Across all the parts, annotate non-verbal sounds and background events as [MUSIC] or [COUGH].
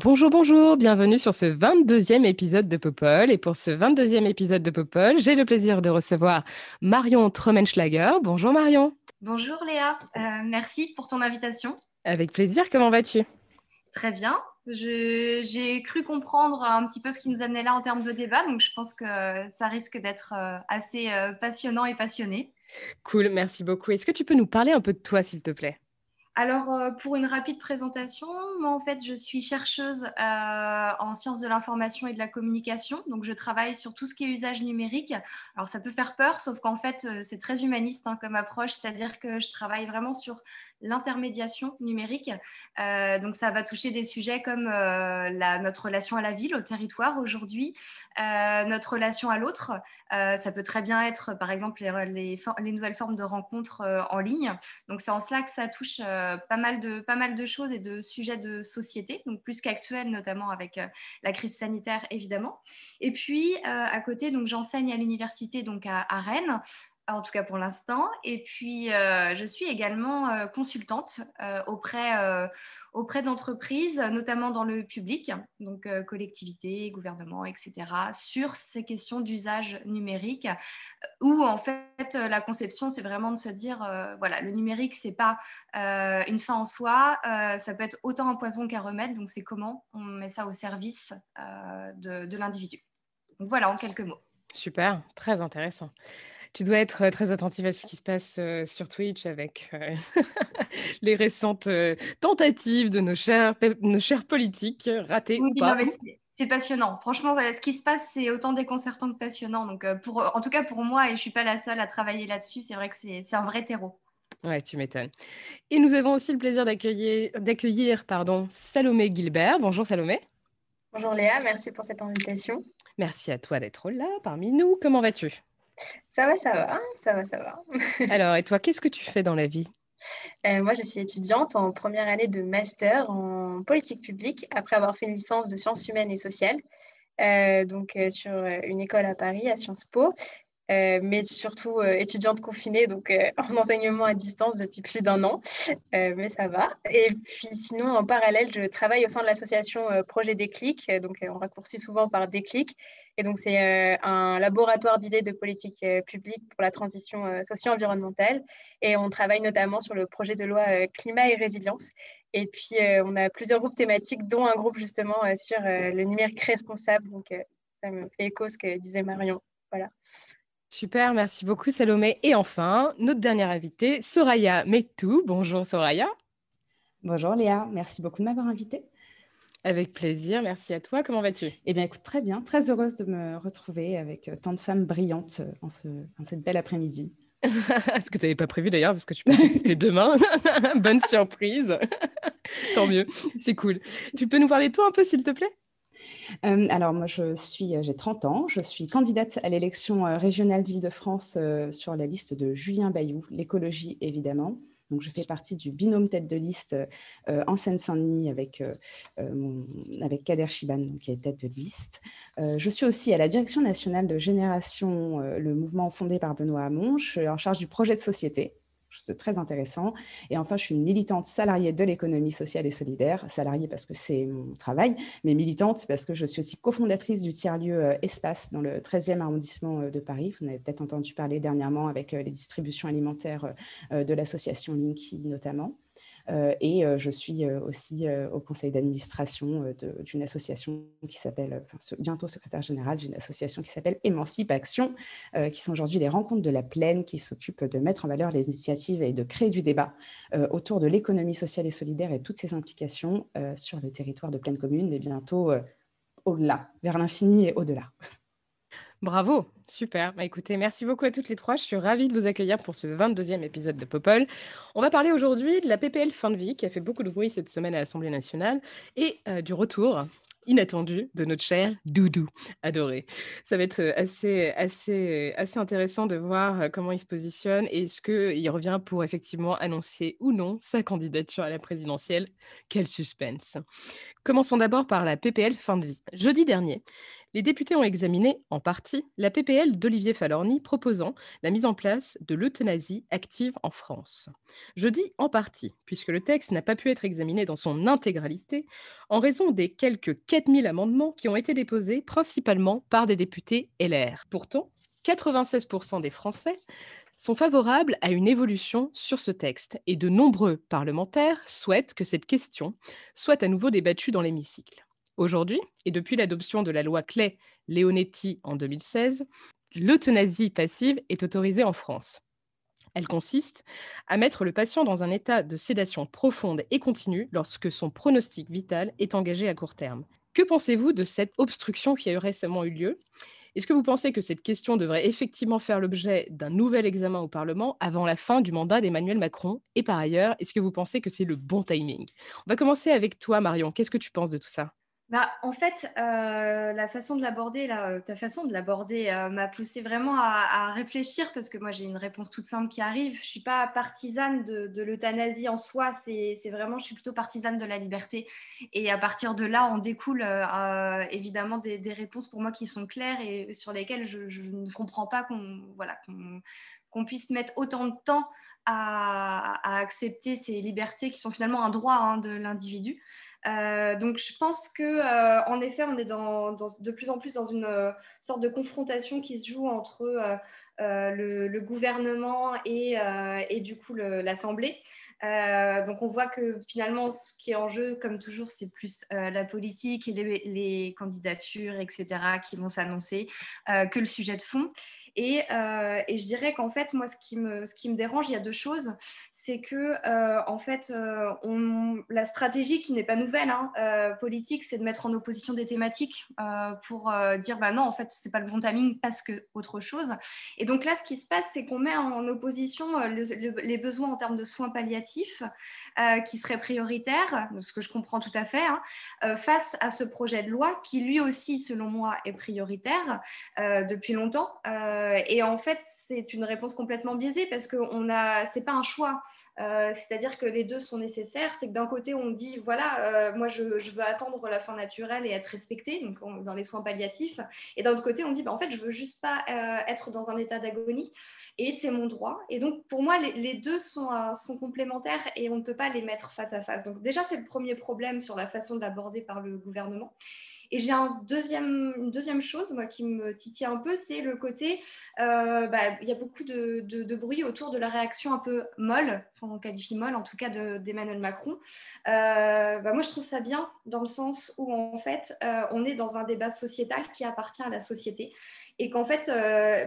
Bonjour, bonjour, bienvenue sur ce 22e épisode de Popol. Et pour ce 22e épisode de Popol, j'ai le plaisir de recevoir Marion Trommenschlager. Bonjour Marion. Bonjour Léa, Euh, merci pour ton invitation. Avec plaisir, comment vas-tu? Très bien. J'ai cru comprendre un petit peu ce qui nous amenait là en termes de débat, donc je pense que ça risque d'être euh, assez euh, passionnant et passionné. Cool, merci beaucoup. Est-ce que tu peux nous parler un peu de toi, s'il te plaît? Alors, euh, pour une rapide présentation, moi en fait, je suis chercheuse euh, en sciences de l'information et de la communication, donc je travaille sur tout ce qui est usage numérique. Alors, ça peut faire peur, sauf qu'en fait, euh, c'est très humaniste hein, comme approche, c'est-à-dire que je travaille vraiment sur l'intermédiation numérique. Donc, ça va toucher des sujets comme notre relation à la ville, au territoire aujourd'hui, notre relation à l'autre. Euh, ça peut très bien être, par exemple, les, nouvelles formes de rencontres euh, en ligne. Donc c'est en cela que ça touche euh, pas, mal de, pas mal de choses et de sujets de société, donc plus qu'actuels, notamment avec la crise sanitaire évidemment. Et puis à côté, j'enseigne à l'université donc à, Rennes. En tout cas pour l'instant. Et puis, je suis également consultante auprès, auprès d'entreprises, notamment dans le public, donc euh, collectivités, gouvernements, etc., sur ces questions d'usage numérique, où en fait euh, la conception, c'est vraiment de se dire, euh, voilà, le numérique, c'est pas euh, une fin en soi, ça peut être autant un poison qu'un remède, donc c'est comment on met ça au service de, de l'individu. Donc voilà, en quelques mots. Super, très intéressant. Tu dois être très attentive à ce qui se passe sur Twitch avec euh, [LAUGHS] les récentes tentatives de nos chers, nos chers politiques, ratées Oui, ou non, pas. mais c'est- passionnant. Franchement, ce qui se passe, c'est autant déconcertant que passionnant. Donc, pour, en tout cas pour moi, et je suis pas la seule à travailler là-dessus, c'est vrai que c'est c'est un vrai terreau. Ouais, tu m'étonnes. Et nous avons aussi le plaisir d'accueillir, d'accueillir, pardon, Salomé Gilbert. Bonjour Salomé. Bonjour Léa, merci pour cette invitation. Merci à toi d'être là parmi nous. Comment vas-tu? Ça va, ça va, ça va, ça va. [LAUGHS] Alors, et toi, qu'est-ce que tu fais dans la vie? Euh, moi, je suis étudiante en première année de master en politique publique après avoir fait une licence de sciences humaines et sociales, euh, donc euh, sur une école à Paris, à Sciences Po, euh, mais surtout euh, étudiante confinée, donc euh, [LAUGHS] en enseignement à distance depuis plus d'un an, mais ça va. Et puis sinon, en parallèle, je travaille au sein de l'association Projet Déclic, donc on raccourcit souvent par Déclic, et donc c'est un laboratoire d'idées de politique publique pour la transition socio-environnementale. Et on travaille notamment sur le projet de loi climat et résilience. Et puis, on a plusieurs groupes thématiques, dont un groupe justement sur le numérique responsable. Donc, ça me fait écho ce que disait Marion. Voilà. Super, merci beaucoup Salomé. Et enfin, notre dernière invitée, Soraya Metou. Bonjour Soraya. Bonjour Léa, merci beaucoup de m'avoir invitée. Avec plaisir, merci à toi. Comment vas-tu? Eh bien, écoute, très bien, très heureuse de me retrouver avec euh, tant de femmes brillantes euh, en, ce, en cette belle après-midi. [LAUGHS] Ce que tu n'avais pas prévu d'ailleurs, parce que tu pensais que c'était demain. [LAUGHS] Bonne surprise. [LAUGHS] Tant mieux, c'est cool. Tu peux nous parler de toi un peu, s'il te plaît? Euh, alors, moi, je suis, euh, j'ai 30 ans, je suis candidate à l'élection euh, régionale d'Île-de-France sur la liste de Julien Bayou, l'écologie évidemment. Donc, je fais partie du binôme tête de liste en Seine-Saint-Denis avec, Kader Chiban, qui est tête de liste. Je suis aussi à la direction nationale de Génération, le mouvement fondé par Benoît Hamon. Je suis en charge du projet de société. C'est très intéressant. Et enfin, je suis une militante salariée de l'économie sociale et solidaire. Salariée parce que c'est mon travail, mais militante parce que je suis aussi cofondatrice du tiers-lieu euh, Espace dans le 13e arrondissement euh, de Paris. Vous en avez peut-être entendu parler dernièrement avec euh, les distributions alimentaires de l'association Linky notamment. Euh, et euh, je suis euh, aussi au conseil d'administration d'une association qui s'appelle, bientôt secrétaire générale d'une association qui s'appelle Émancipe Action, qui sont aujourd'hui les rencontres de la plaine, qui s'occupent de mettre en valeur les initiatives et de créer du débat autour de l'économie sociale et solidaire et toutes ses implications sur le territoire de Plaine Commune, mais bientôt au-delà, vers l'infini et au-delà. Bravo, super. Bah, écoutez, merci beaucoup à toutes les trois. Je suis ravie de vous accueillir pour ce 22e épisode de Popol. On va parler aujourd'hui de la PPL fin de vie qui a fait beaucoup de bruit cette semaine à l'Assemblée nationale et euh, du retour inattendu de notre cher Doudou, adoré. Ça va être assez, assez, assez intéressant de voir comment il se positionne et est-ce qu'il revient pour effectivement annoncer ou non sa candidature à la présidentielle. Quel suspense. Commençons d'abord par la PPL fin de vie. Jeudi dernier, les députés ont examiné, en partie, la PPL d'Olivier Falorni proposant la mise en place de l'euthanasie active en France. Je dis en partie, puisque le texte n'a pas pu être examiné dans son intégralité en raison des quelques 4000 amendements qui ont été déposés principalement par des députés LR. Pourtant, 96% des Français sont favorables à une évolution sur ce texte et de nombreux parlementaires souhaitent que cette question soit à nouveau débattue dans l'hémicycle. Aujourd'hui, et depuis l'adoption de la loi Clay-Leonetti en 2016, l'euthanasie passive est autorisée en France. Elle consiste à mettre le patient dans un état de sédation profonde et continue lorsque son pronostic vital est engagé à court terme. Que pensez-vous de cette obstruction qui a récemment eu lieu? Est-ce que vous pensez que cette question devrait effectivement faire l'objet d'un nouvel examen au Parlement avant la fin du mandat d'Emmanuel Macron? Et par ailleurs, est-ce que vous pensez que c'est le bon timing? On va commencer avec toi, Marion. Qu'est-ce que tu penses de tout ça? Bah, en fait, euh, la façon de l'aborder, euh, ta façon de l'aborder euh, m'a poussé vraiment à, réfléchir parce que moi j'ai une réponse toute simple qui arrive. Je suis pas partisane de, l'euthanasie en soi, c'est vraiment, je suis plutôt partisane de la liberté. Et à partir de là, on découle évidemment des, réponses pour moi qui sont claires et sur lesquelles je, ne comprends pas qu'on voilà, puisse mettre autant de temps à, accepter ces libertés qui sont finalement un droit hein, de l'individu. Euh, donc je pense que euh, en effet, on est de plus en plus dans une euh, sorte de confrontation qui se joue entre le, gouvernement et, et, du coup l'Assemblée. donc on voit que finalement, ce qui est en jeu, comme toujours, c'est plus la politique et les, candidatures, etc., qui vont s'annoncer, que le sujet de fond. Euh, et, je dirais qu'en fait, moi, ce qui, me, ce qui me dérange, il y a deux choses. C'est que, euh, en fait, euh, on, la stratégie qui n'est pas nouvelle, hein, politique, c'est de mettre en opposition des thématiques pour dire, bah non, en fait, c'est pas le bon timing parce que autre chose. Et donc là, ce qui se passe, c'est qu'on met en opposition les besoins en termes de soins palliatifs qui seraient prioritaires, ce que je comprends tout à fait, hein, face à ce projet de loi qui, lui aussi, selon moi, est prioritaire depuis longtemps. Euh, et en fait, c'est une réponse complètement biaisée parce que ce n'est pas un choix. Euh, c'est-à-dire que les deux sont nécessaires. C'est que d'un côté, on dit voilà, euh, moi je, veux attendre la fin naturelle et être respecté, donc dans les soins palliatifs. Et d'un autre côté, on dit bah, en fait, je veux juste pas être dans un état d'agonie et c'est mon droit. Et donc pour moi, les, deux sont, complémentaires et on ne peut pas les mettre face à face. Donc déjà, c'est le premier problème sur la façon de l'aborder par le gouvernement. Et j'ai une deuxième chose moi, qui me titille un peu, c'est le côté, euh, bah, il y a beaucoup de, de, bruit autour de la réaction un peu molle, on qualifie molle en tout cas d'Emmanuel Macron. Euh, bah, moi, je trouve ça bien dans le sens où en fait, euh, on est dans un débat sociétal qui appartient à la société et qu'en fait,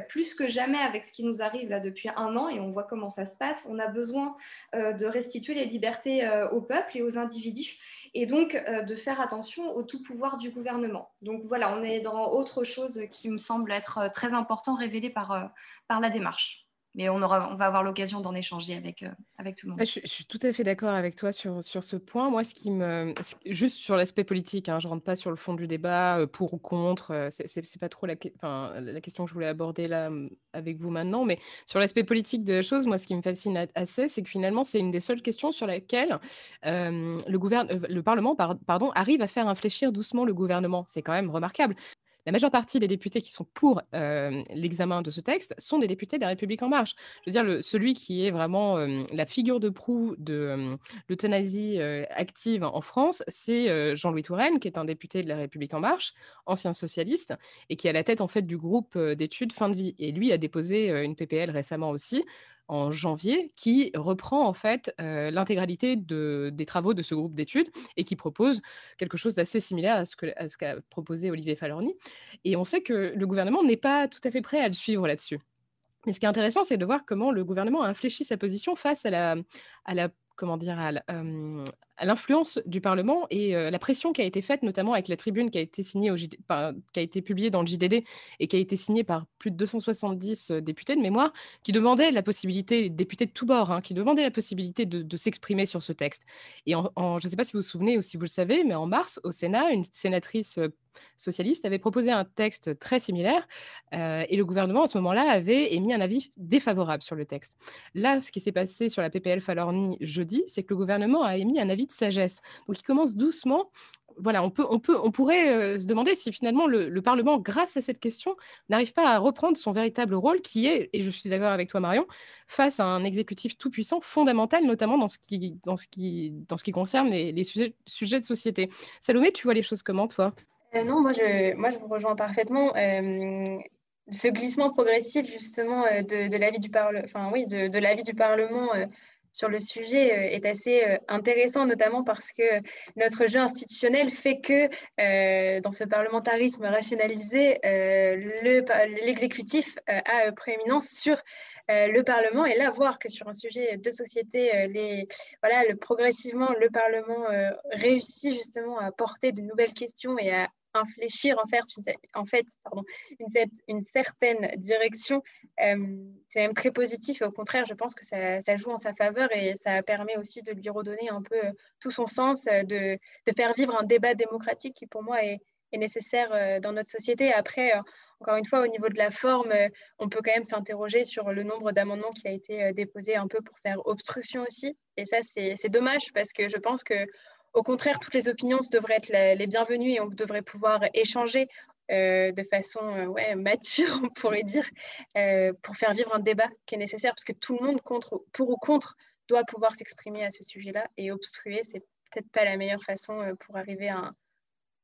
plus que jamais avec ce qui nous arrive là depuis un an, et on voit comment ça se passe, on a besoin de restituer les libertés au peuple et aux individus et donc euh, de faire attention au tout pouvoir du gouvernement. Donc voilà, on est dans autre chose qui me semble être euh, très important révélé par, euh, par la démarche mais on, aura, on va avoir l'occasion d'en échanger avec, euh, avec tout le monde. Je, suis tout à fait d'accord avec toi sur, sur ce point. Moi, ce qui me. Juste sur l'aspect politique, hein, je ne rentre pas sur le fond du débat, euh, pour ou contre. Euh, c'est c'est pas trop la, question que je voulais aborder là avec vous maintenant. Mais sur l'aspect politique de la chose, moi, ce qui me fascine assez, c'est que finalement, c'est une des seules questions sur laquelle le, le Parlement pardon, arrive à faire infléchir doucement le gouvernement. C'est quand même remarquable la majeure partie des députés qui sont pour l'examen de ce texte sont des députés de la République en marche. Je veux dire, celui qui est vraiment la figure de proue de l'euthanasie active en France, c'est Jean-Louis Touraine, qui est un député de la République en marche, ancien socialiste, et qui est à la tête en fait du groupe d'études fin de vie. Et lui a déposé une PPL récemment aussi en janvier qui reprend en fait l'intégralité des travaux de ce groupe d'études et qui propose quelque chose d'assez similaire à ce qu'a proposé Olivier Falorni. Et on sait que le gouvernement n'est pas tout à fait prêt à le suivre là-dessus. Mais ce qui est intéressant, c'est de voir comment le gouvernement a infléchi sa position face à la, à la comment dire, à l'influence du Parlement et la pression qui a été faite, notamment avec la tribune qui a été signée au qui a été publiée dans le JDD et qui a été signée par plus de 270 députés de mémoire, qui demandaient la possibilité, députés de tous bords, hein, qui demandaient la possibilité de, s'exprimer sur ce texte. Et je ne sais pas si vous vous souvenez ou si vous le savez, mais en mars, au Sénat, une sénatrice socialiste avait proposé un texte très similaire et le gouvernement à ce moment-là avait émis un avis défavorable sur le texte. Là, ce qui s'est passé sur la PPL Falorni jeudi, c'est que le gouvernement a émis un avis sagesse. Donc il commence doucement voilà, on, peut, on, peut, on pourrait se demander si finalement le, Parlement, grâce à cette question, n'arrive pas à reprendre son véritable rôle qui est, et je suis d'accord avec toi Marion, face à un exécutif tout-puissant, fondamental, notamment dans ce qui, dans ce qui, dans ce qui concerne les, sujets, de société. Salomé, tu vois les choses comment, toi? Euh, non, moi je, moi je vous rejoins parfaitement. Euh, ce glissement progressif justement euh, de, l'avis du, parle enfin, oui, de l'avis du Parlement sur le sujet est assez intéressant, notamment parce que notre jeu institutionnel fait que dans ce parlementarisme rationalisé, l'exécutif a prééminence sur le Parlement. Et là, voir que sur un sujet de société, voilà, progressivement, le Parlement réussit justement à porter de nouvelles questions et à infléchir en fait une, en fait, pardon, une, certaine direction, euh, c'est même très positif. Et au contraire, je pense que ça, ça, joue en sa faveur et ça permet aussi de lui redonner un peu euh, tout son sens, euh, de, de faire vivre un débat démocratique qui pour moi est, est nécessaire dans notre société. Après, encore une fois, au niveau de la forme, on peut quand même s'interroger sur le nombre d'amendements qui a été déposé un peu pour faire obstruction aussi. Et ça, c'est dommage parce que je pense que au contraire, toutes les opinions devraient être les bienvenues et on devrait pouvoir échanger euh, de façon euh, mature, [LAUGHS] on pourrait dire, euh, pour faire vivre un débat qui est nécessaire, parce que tout le monde, contre, pour ou contre, doit pouvoir s'exprimer à ce sujet-là. Et obstruer, c'est peut-être pas la meilleure façon pour arriver à un,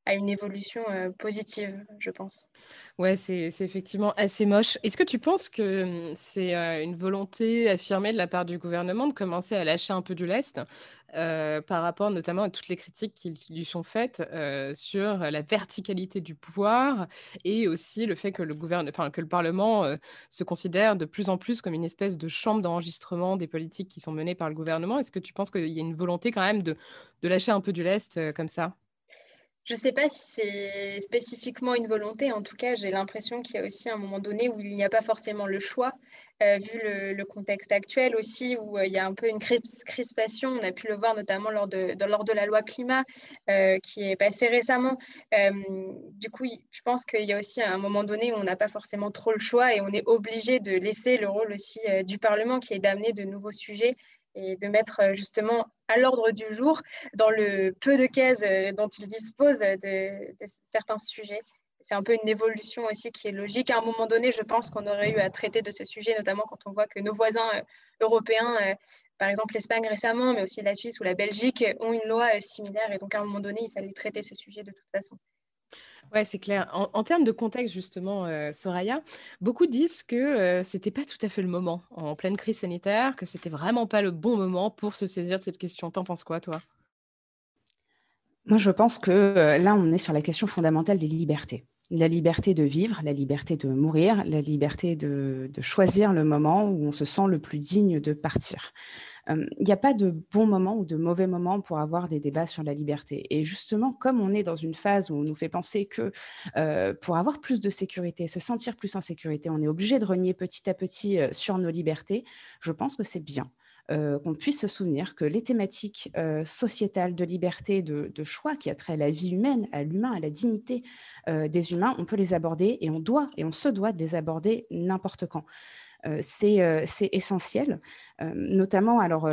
à une évolution euh, positive, je pense. Ouais, c'est effectivement assez moche. Est-ce que tu penses que hum, c'est euh, une volonté affirmée de la part du gouvernement de commencer à lâcher un peu du lest euh, par rapport notamment à toutes les critiques qui lui sont faites sur la verticalité du pouvoir et aussi le fait que le, enfin, que le Parlement se considère de plus en plus comme une espèce de chambre d'enregistrement des politiques qui sont menées par le gouvernement? Est-ce que tu penses qu'il y a une volonté quand même de, de lâcher un peu du lest comme ça? Je ne sais pas si c'est spécifiquement une volonté. En tout cas, j'ai l'impression qu'il y a aussi un moment donné où il n'y a pas forcément le choix, euh, vu le, contexte actuel aussi, où euh, il y a un peu une crispation. On a pu le voir notamment lors de, lors de la loi climat euh, qui est passée récemment. du coup, je pense qu'il y a aussi un moment donné où on n'a pas forcément trop le choix et on est obligé de laisser le rôle aussi du Parlement qui est d'amener de nouveaux sujets et de mettre euh, justement à l'ordre du jour dans le peu de cases euh, dont il dispose de, certains sujets. C'est un peu une évolution aussi qui est logique. À un moment donné, je pense qu'on aurait eu à traiter de ce sujet, notamment quand on voit que nos voisins euh, européens, par exemple l'Espagne récemment, mais aussi la Suisse ou la Belgique, ont une loi similaire. Et donc, à un moment donné, il fallait traiter ce sujet de toute façon. Ouais, c'est clair. En, termes de contexte, justement, euh, Soraya, beaucoup disent que euh, c'était pas tout à fait le moment en pleine crise sanitaire, que c'était vraiment pas le bon moment pour se saisir de cette question. T'en penses quoi, toi? Moi, je pense que euh, là, on est sur la question fondamentale des libertés. La liberté de vivre, la liberté de mourir, la liberté de choisir le moment où on se sent le plus digne de partir il n'y a pas de bon moment ou de mauvais moment pour avoir des débats sur la liberté. Et justement, comme on est dans une phase où on nous fait penser que pour avoir plus de sécurité, se sentir plus en sécurité, on est obligé de renier petit à petit sur nos libertés, je pense que c'est bien. qu'on puisse se souvenir que les thématiques sociétales de liberté, de, choix qui a trait à la vie humaine, à l'humain, à la dignité des humains, on peut les aborder et on doit et on se doit de les aborder n'importe quand. Euh, euh, c'est essentiel. Euh, notamment, alors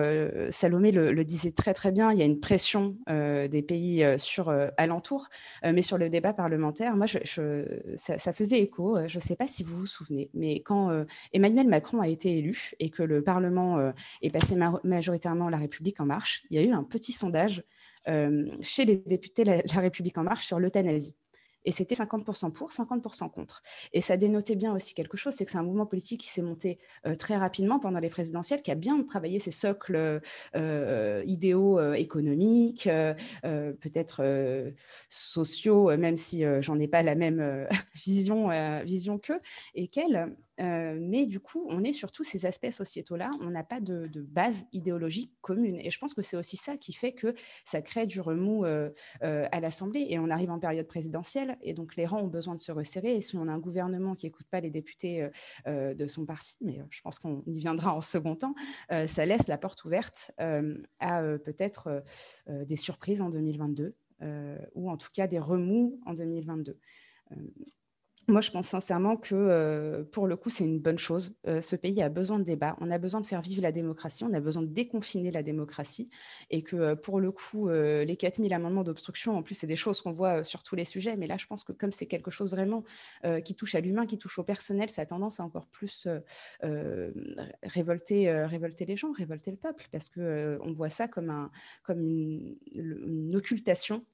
Salomé le, disait très très bien, il y a une pression des pays sur alentour, mais sur le débat parlementaire, moi, ça, faisait écho. Je ne sais pas si vous vous souvenez, mais quand Emmanuel Macron a été élu et que le Parlement est passé majoritairement La République en marche, il y a eu un petit sondage chez les députés la République en marche sur l'euthanasie. Et c'était 50% pour, 50% contre. Et ça dénotait bien aussi quelque chose, c'est que c'est un mouvement politique qui s'est monté euh, très rapidement pendant les présidentielles, qui a bien travaillé ses socles euh, idéaux euh, économiques, peut-être sociaux, même si j'en ai pas la même [LAUGHS] vision, vision qu'eux, et qu'elle Mais du coup, on est sur tous ces aspects sociétaux-là, on n'a pas de, base idéologique commune. Et je pense que c'est aussi ça qui fait que ça crée du remous à l'Assemblée. Et on arrive en période présidentielle, et donc les rangs ont besoin de se resserrer. Et si on a un gouvernement qui n'écoute pas les députés de son parti, mais je pense qu'on y viendra en second temps, ça laisse la porte ouverte à peut-être des surprises en 2022, ou en tout cas des remous en 2022. Moi, je pense sincèrement que euh, pour le coup, c'est une bonne chose. Euh, ce pays a besoin de débat. On a besoin de faire vivre la démocratie. On a besoin de déconfiner la démocratie. Et que euh, pour le coup, les 4000 amendements d'obstruction, en plus, c'est des choses qu'on voit sur tous les sujets. Mais là, je pense que comme c'est quelque chose vraiment qui touche à l'humain, qui touche au personnel, ça a tendance à encore plus révolter, révolter les gens, révolter le peuple. Parce qu'on voit ça comme, un, comme une occultation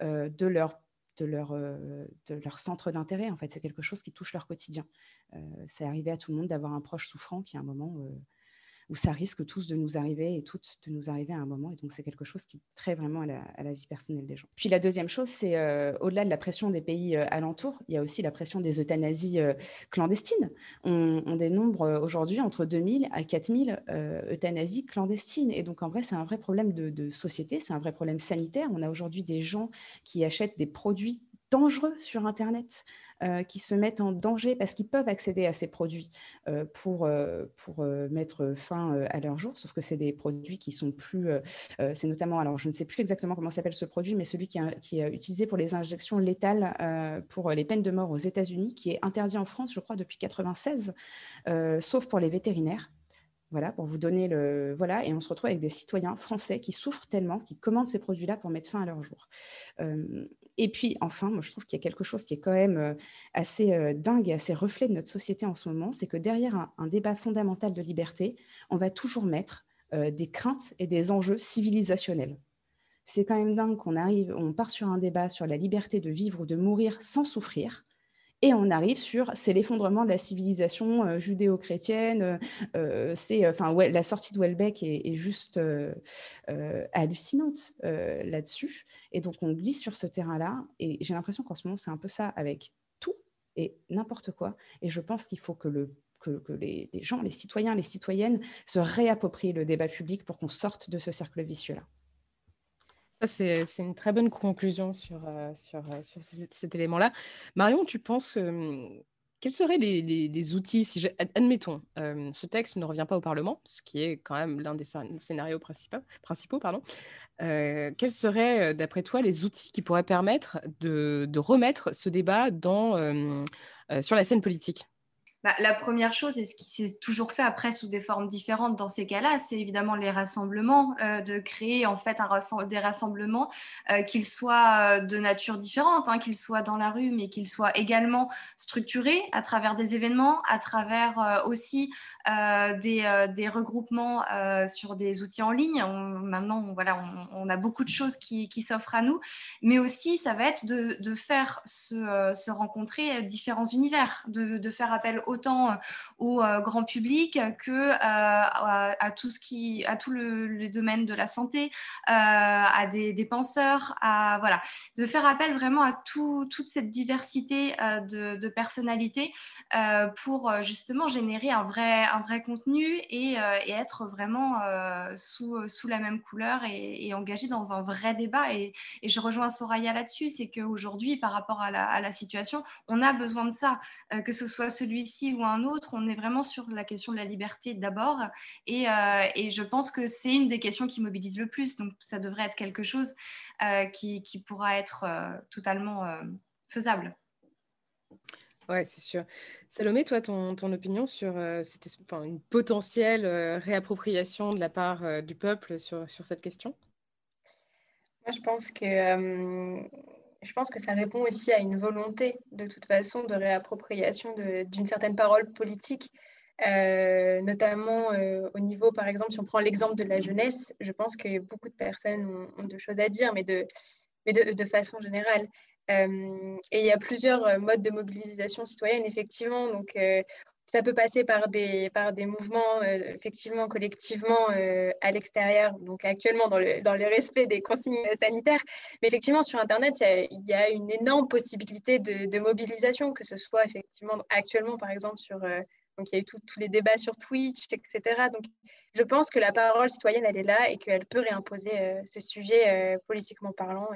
de leur de leur, euh, de leur centre d'intérêt. En fait, c'est quelque chose qui touche leur quotidien. Euh, c'est arrivé à tout le monde d'avoir un proche souffrant qui, à un moment, euh, où ça risque tous de nous arriver et toutes de nous arriver à un moment. Et donc, c'est quelque chose qui traite vraiment à la, vie personnelle des gens. Puis la deuxième chose, c'est au-delà de la pression des pays alentours, il y a aussi la pression des euthanasies clandestines. On, dénombre aujourd'hui entre 2000 à 4000 euthanasies clandestines. Et donc, en vrai, c'est un vrai problème de société, c'est un vrai problème sanitaire. On a aujourd'hui des gens qui achètent des produits dangereux sur Internet, euh, qui se mettent en danger parce qu'ils peuvent accéder à ces produits euh, pour, euh, pour mettre fin à leur jour, sauf que c'est des produits qui sont plus... c'est notamment, alors je ne sais plus exactement comment s'appelle ce produit, mais celui qui, qui est utilisé pour les injections létales pour les peines de mort aux États-Unis, qui est interdit en France, je crois, depuis 1996, sauf pour les vétérinaires. Voilà, pour vous donner le. Voilà, et on se retrouve avec des citoyens français qui souffrent tellement, qui commandent ces produits-là pour mettre fin à leur jour. Et puis, enfin, moi, je trouve qu'il y a quelque chose qui est quand même euh, assez euh, dingue et assez reflet de notre société en ce moment, c'est que derrière un, débat fondamental de liberté, on va toujours mettre euh, des craintes et des enjeux civilisationnels. C'est quand même dingue qu'on arrive, on part sur un débat sur la liberté de vivre ou de mourir sans souffrir, et on arrive sur c'est l'effondrement de la civilisation euh, judéo-chrétienne. Euh, euh, c'est enfin la sortie de Welbeck est, juste hallucinante là-dessus. Et donc on glisse sur ce terrain-là. Et j'ai l'impression qu'en ce moment c'est un peu ça avec tout et n'importe quoi. Et je pense qu'il faut que le que, les, gens, les citoyens, les citoyennes se réapproprient le débat public pour qu'on sorte de ce cercle vicieux-là. Ça, c'est une très bonne conclusion sur, euh, euh, cet élément-là. Marion, tu penses, quels seraient les, outils, si admettons, ce texte ne revient pas au Parlement, ce qui est quand même l'un des scénarios principaux, pardon, quels seraient, d'après toi, les outils qui pourraient permettre de, remettre ce débat dans, sur la scène politique? Bah, la première chose, et ce qui s'est toujours fait après sous des formes différentes dans ces cas-là, c'est évidemment les rassemblements, euh, de créer en fait des rassemblements, euh, qu'ils soient euh, de nature différente, hein, qu'ils soient dans la rue, mais qu'ils soient également structurés à travers des événements, à travers aussi des, regroupements sur des outils en ligne. maintenant, on, voilà, on, a beaucoup de choses qui, s'offrent à nous, mais aussi ça va être de, faire se, rencontrer différents univers, de, de faire appel autant euh, au euh, grand public que euh, à, tout ce qui, à tout le, domaine de la santé, à des, penseurs, à voilà, de faire appel vraiment à toute cette diversité de, personnalités pour justement générer un vrai, un vrai contenu et, être vraiment sous, sous la même couleur et, engagé dans un vrai débat. Et, je rejoins Soraya là-dessus, c'est qu'aujourd'hui, par rapport à la, situation, on a besoin de ça, que ce soit ou un autre, on est vraiment sur la question de la liberté d'abord. Et, euh, et, je pense que c'est une des questions qui mobilise le plus. Donc, ça devrait être quelque chose euh, qui, qui, pourra être euh, totalement faisable. Ouais, c'est sûr. Salomé, toi, ton, ton opinion sur cette, enfin, une potentielle réappropriation de la part du peuple sur, sur cette question? Moi, je pense que je pense que ça répond aussi à une volonté, de toute façon, de réappropriation d'une certaine parole politique, euh, notamment euh, au niveau, par exemple, si on prend l'exemple de la jeunesse, je pense que beaucoup de personnes ont, de choses à dire, mais de, façon générale. Euh, et il y a plusieurs modes de mobilisation citoyenne, effectivement. Ça peut passer par des, par des mouvements, euh, effectivement, collectivement euh, à l'extérieur, donc actuellement dans le, dans le respect des consignes sanitaires. Mais effectivement, sur Internet, il y, a une énorme possibilité de, de, mobilisation, que ce soit effectivement actuellement, par exemple, sur, euh, Donc, il y a eu tous les débats sur Twitch, etc. Donc, je pense que la parole citoyenne, elle est là et qu'elle peut réimposer ce sujet politiquement parlant.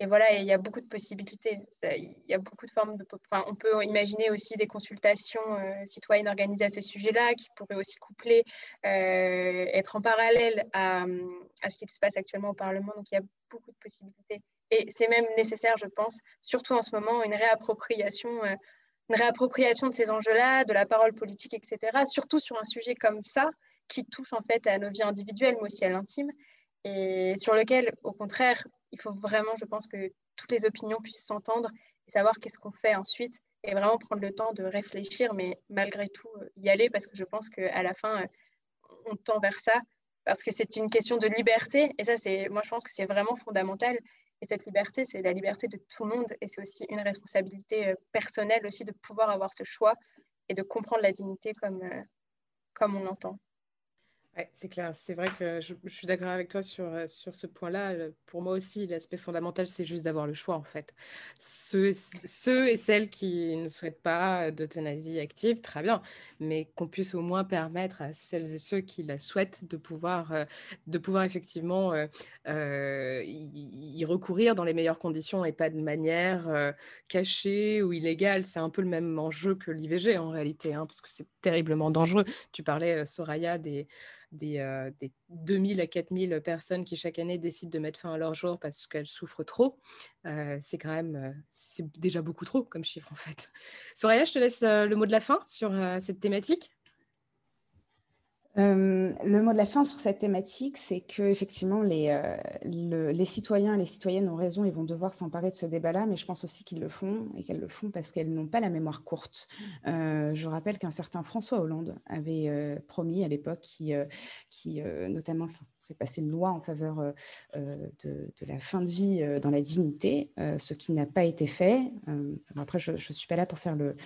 Et voilà, il y a beaucoup de possibilités. il y a beaucoup de formes de. Enfin, on peut imaginer aussi des consultations euh, citoyennes organisées à ce sujet-là, qui pourraient aussi coupler, euh, être en parallèle à, ce qui se passe actuellement au Parlement. Donc, il y a beaucoup de possibilités. Et c'est même nécessaire, je pense, surtout en ce moment, une réappropriation, euh, une réappropriation de ces enjeux-là, de la parole politique, etc. Surtout sur un sujet comme ça, qui touche en fait à nos vies individuelles, mais aussi à l'intime, et sur lequel, au contraire, il faut vraiment, je pense, que toutes les opinions puissent s'entendre et savoir qu'est-ce qu'on fait ensuite et vraiment prendre le temps de réfléchir, mais malgré tout euh, y aller parce que je pense qu'à la fin, euh, on tend vers ça parce que c'est une question de liberté et ça, c'est, moi, je pense que c'est vraiment fondamental. Et cette liberté, c'est la liberté de tout le monde et c'est aussi une responsabilité euh, personnelle aussi de pouvoir avoir ce choix et de comprendre la dignité comme, comme on l'entend c'est clair. C'est vrai que je, suis d'accord avec toi sur, euh, sur ce point-là. Euh, pour moi aussi, l'aspect fondamental, c'est juste d'avoir le choix, en fait. Ceux, et celles qui ne souhaitent pas d'euthanasie active, très bien, mais qu'on puisse au moins permettre à celles et ceux qui la souhaitent de pouvoir, euh, de pouvoir effectivement y, recourir dans les meilleures conditions et pas de manière cachée ou illégale. C'est un peu le même enjeu que l'IVG en réalité, hein, parce que c'est terriblement dangereux. Tu parlais, Soraya, des des, 2000 à 4000 personnes qui chaque année décident de mettre fin à leur jour parce qu'elles souffrent trop, c'est quand même c'est déjà beaucoup trop comme chiffre en fait. Soraya, je te laisse le mot de la fin sur cette thématique. Euh, le mot de la fin sur cette thématique, c'est que effectivement les, euh, les citoyens et les citoyennes ont raison, ils vont devoir s'emparer de ce débat-là, mais je pense aussi qu'ils le font et qu'elles le font parce qu'elles n'ont pas la mémoire courte. Euh, je rappelle qu'un certain François Hollande avait promis à l'époque, qui, qui notamment passer une loi en faveur euh, euh, de, la fin de vie euh, dans la dignité, ce qui n'a pas été fait. après, je ne suis pas là pour faire le,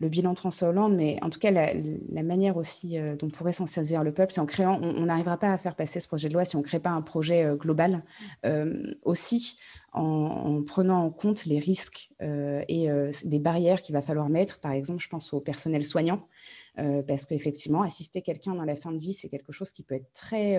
bilan François Hollande, mais en tout cas, la, manière aussi dont pourrait s'en saisir le peuple, c'est en créant, on n'arrivera pas à faire passer ce projet de loi si on ne crée pas un projet global aussi. En, prenant en compte les risques et les barrières qu'il va falloir mettre. Par exemple, je pense au personnel soignant, parce qu'effectivement, assister quelqu'un dans la fin de vie, c'est quelque chose qui peut être très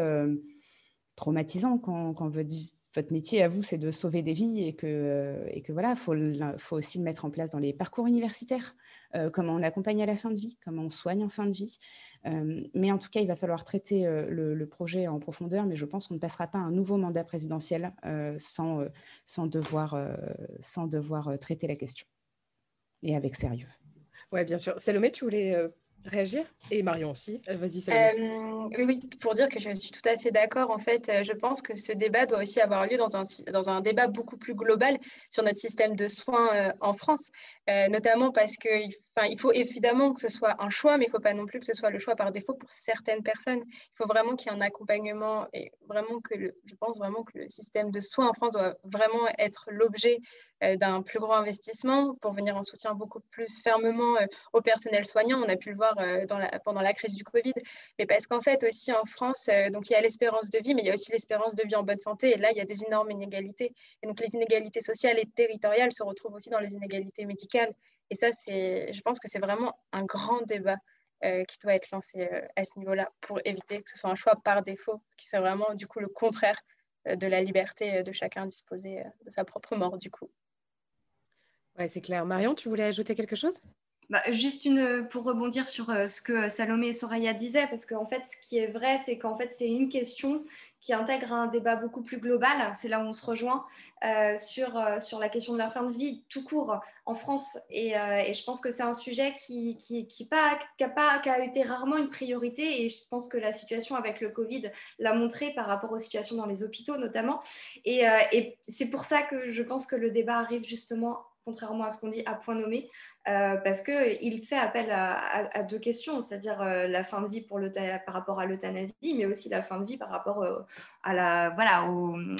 traumatisant quand, quand votre, votre, métier à vous, c'est de sauver des vies et que, voilà, il faut, faut, aussi le mettre en place dans les parcours universitaires, euh, comment on accompagne à la fin de vie, comment on soigne en fin de vie. Euh, mais en tout cas, il va falloir traiter euh, le, projet en profondeur, mais je pense qu'on ne passera pas un nouveau mandat présidentiel sans, sans, devoir, sans devoir traiter la question et avec sérieux. Oui, bien sûr. Salomé, tu voulais réagir Et Marion aussi. Euh, vas-y, euh, Oui, pour dire que je suis tout à fait d'accord. En fait, euh, je pense que ce débat doit aussi avoir lieu dans un, dans un débat beaucoup plus global sur notre système de soins en France, notamment parce qu'il il faut évidemment que ce soit un choix, mais il ne faut pas non plus que ce soit le choix par défaut pour certaines personnes. Il faut vraiment qu'il y ait un accompagnement et vraiment que je pense vraiment que le système de soins en France doit vraiment être l'objet euh, d'un plus grand investissement pour venir en soutien beaucoup plus fermement euh, au personnel soignant. On a pu le voir euh, pendant la crise du Covid, mais parce qu'en fait aussi en France, donc il y a l'espérance de vie, mais il y a aussi l'espérance de vie en bonne santé. Et là, il y a des énormes inégalités. Et donc les inégalités sociales et territoriales se retrouvent aussi dans les inégalités médicales. Et ça, je pense que c'est vraiment un grand débat qui doit être lancé à ce niveau-là pour éviter que ce soit un choix par défaut, ce qui serait vraiment du coup le contraire de la liberté de chacun disposer de sa propre mort du coup. Ouais, c'est clair. Marion, tu voulais ajouter quelque chose? Bah, juste une pour rebondir sur euh, ce que Salomé et Soraya disaient, parce qu'en fait, ce qui est vrai, c'est qu'en fait, c'est une question qui intègre un débat beaucoup plus global. C'est là où on se rejoint euh, sur, euh, sur la question de la fin de vie tout court en France. Et, je pense que c'est un sujet qui, qui, pas, qui, a pas, qui a été rarement une priorité. Et je pense que la situation avec le Covid l'a montré par rapport aux situations dans les hôpitaux notamment. Et c'est pour ça que je pense que le débat arrive justement contrairement à ce qu'on dit à point nommé, euh, parce qu'il fait appel à, deux questions, c'est-à-dire euh, la fin de vie pour par rapport à l'euthanasie, mais aussi la fin de vie par rapport euh, à, la, voilà,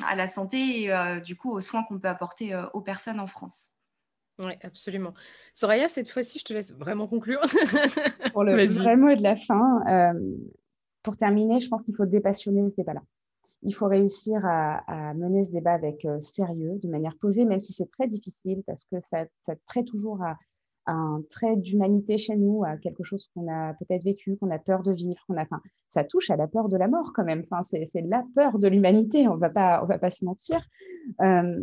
à la santé et du coup aux soins qu'on peut apporter aux personnes en France. Oui, absolument. Soraya, cette fois-ci, je te laisse vraiment conclure. pour le [LAUGHS] vrai mot de la fin, pour terminer, je pense qu'il faut dépassionner ce débat-là il faut réussir à, mener ce débat avec euh, sérieux, de manière posée, même si c'est très difficile, parce que ça, traite toujours à, un trait d'humanité chez nous, à quelque chose qu'on a peut-être vécu, qu'on a peur de vivre, qu'on a, ça touche à la peur de la mort quand même. C'est la peur de l'humanité, on va pas, on va pas se mentir. Euh,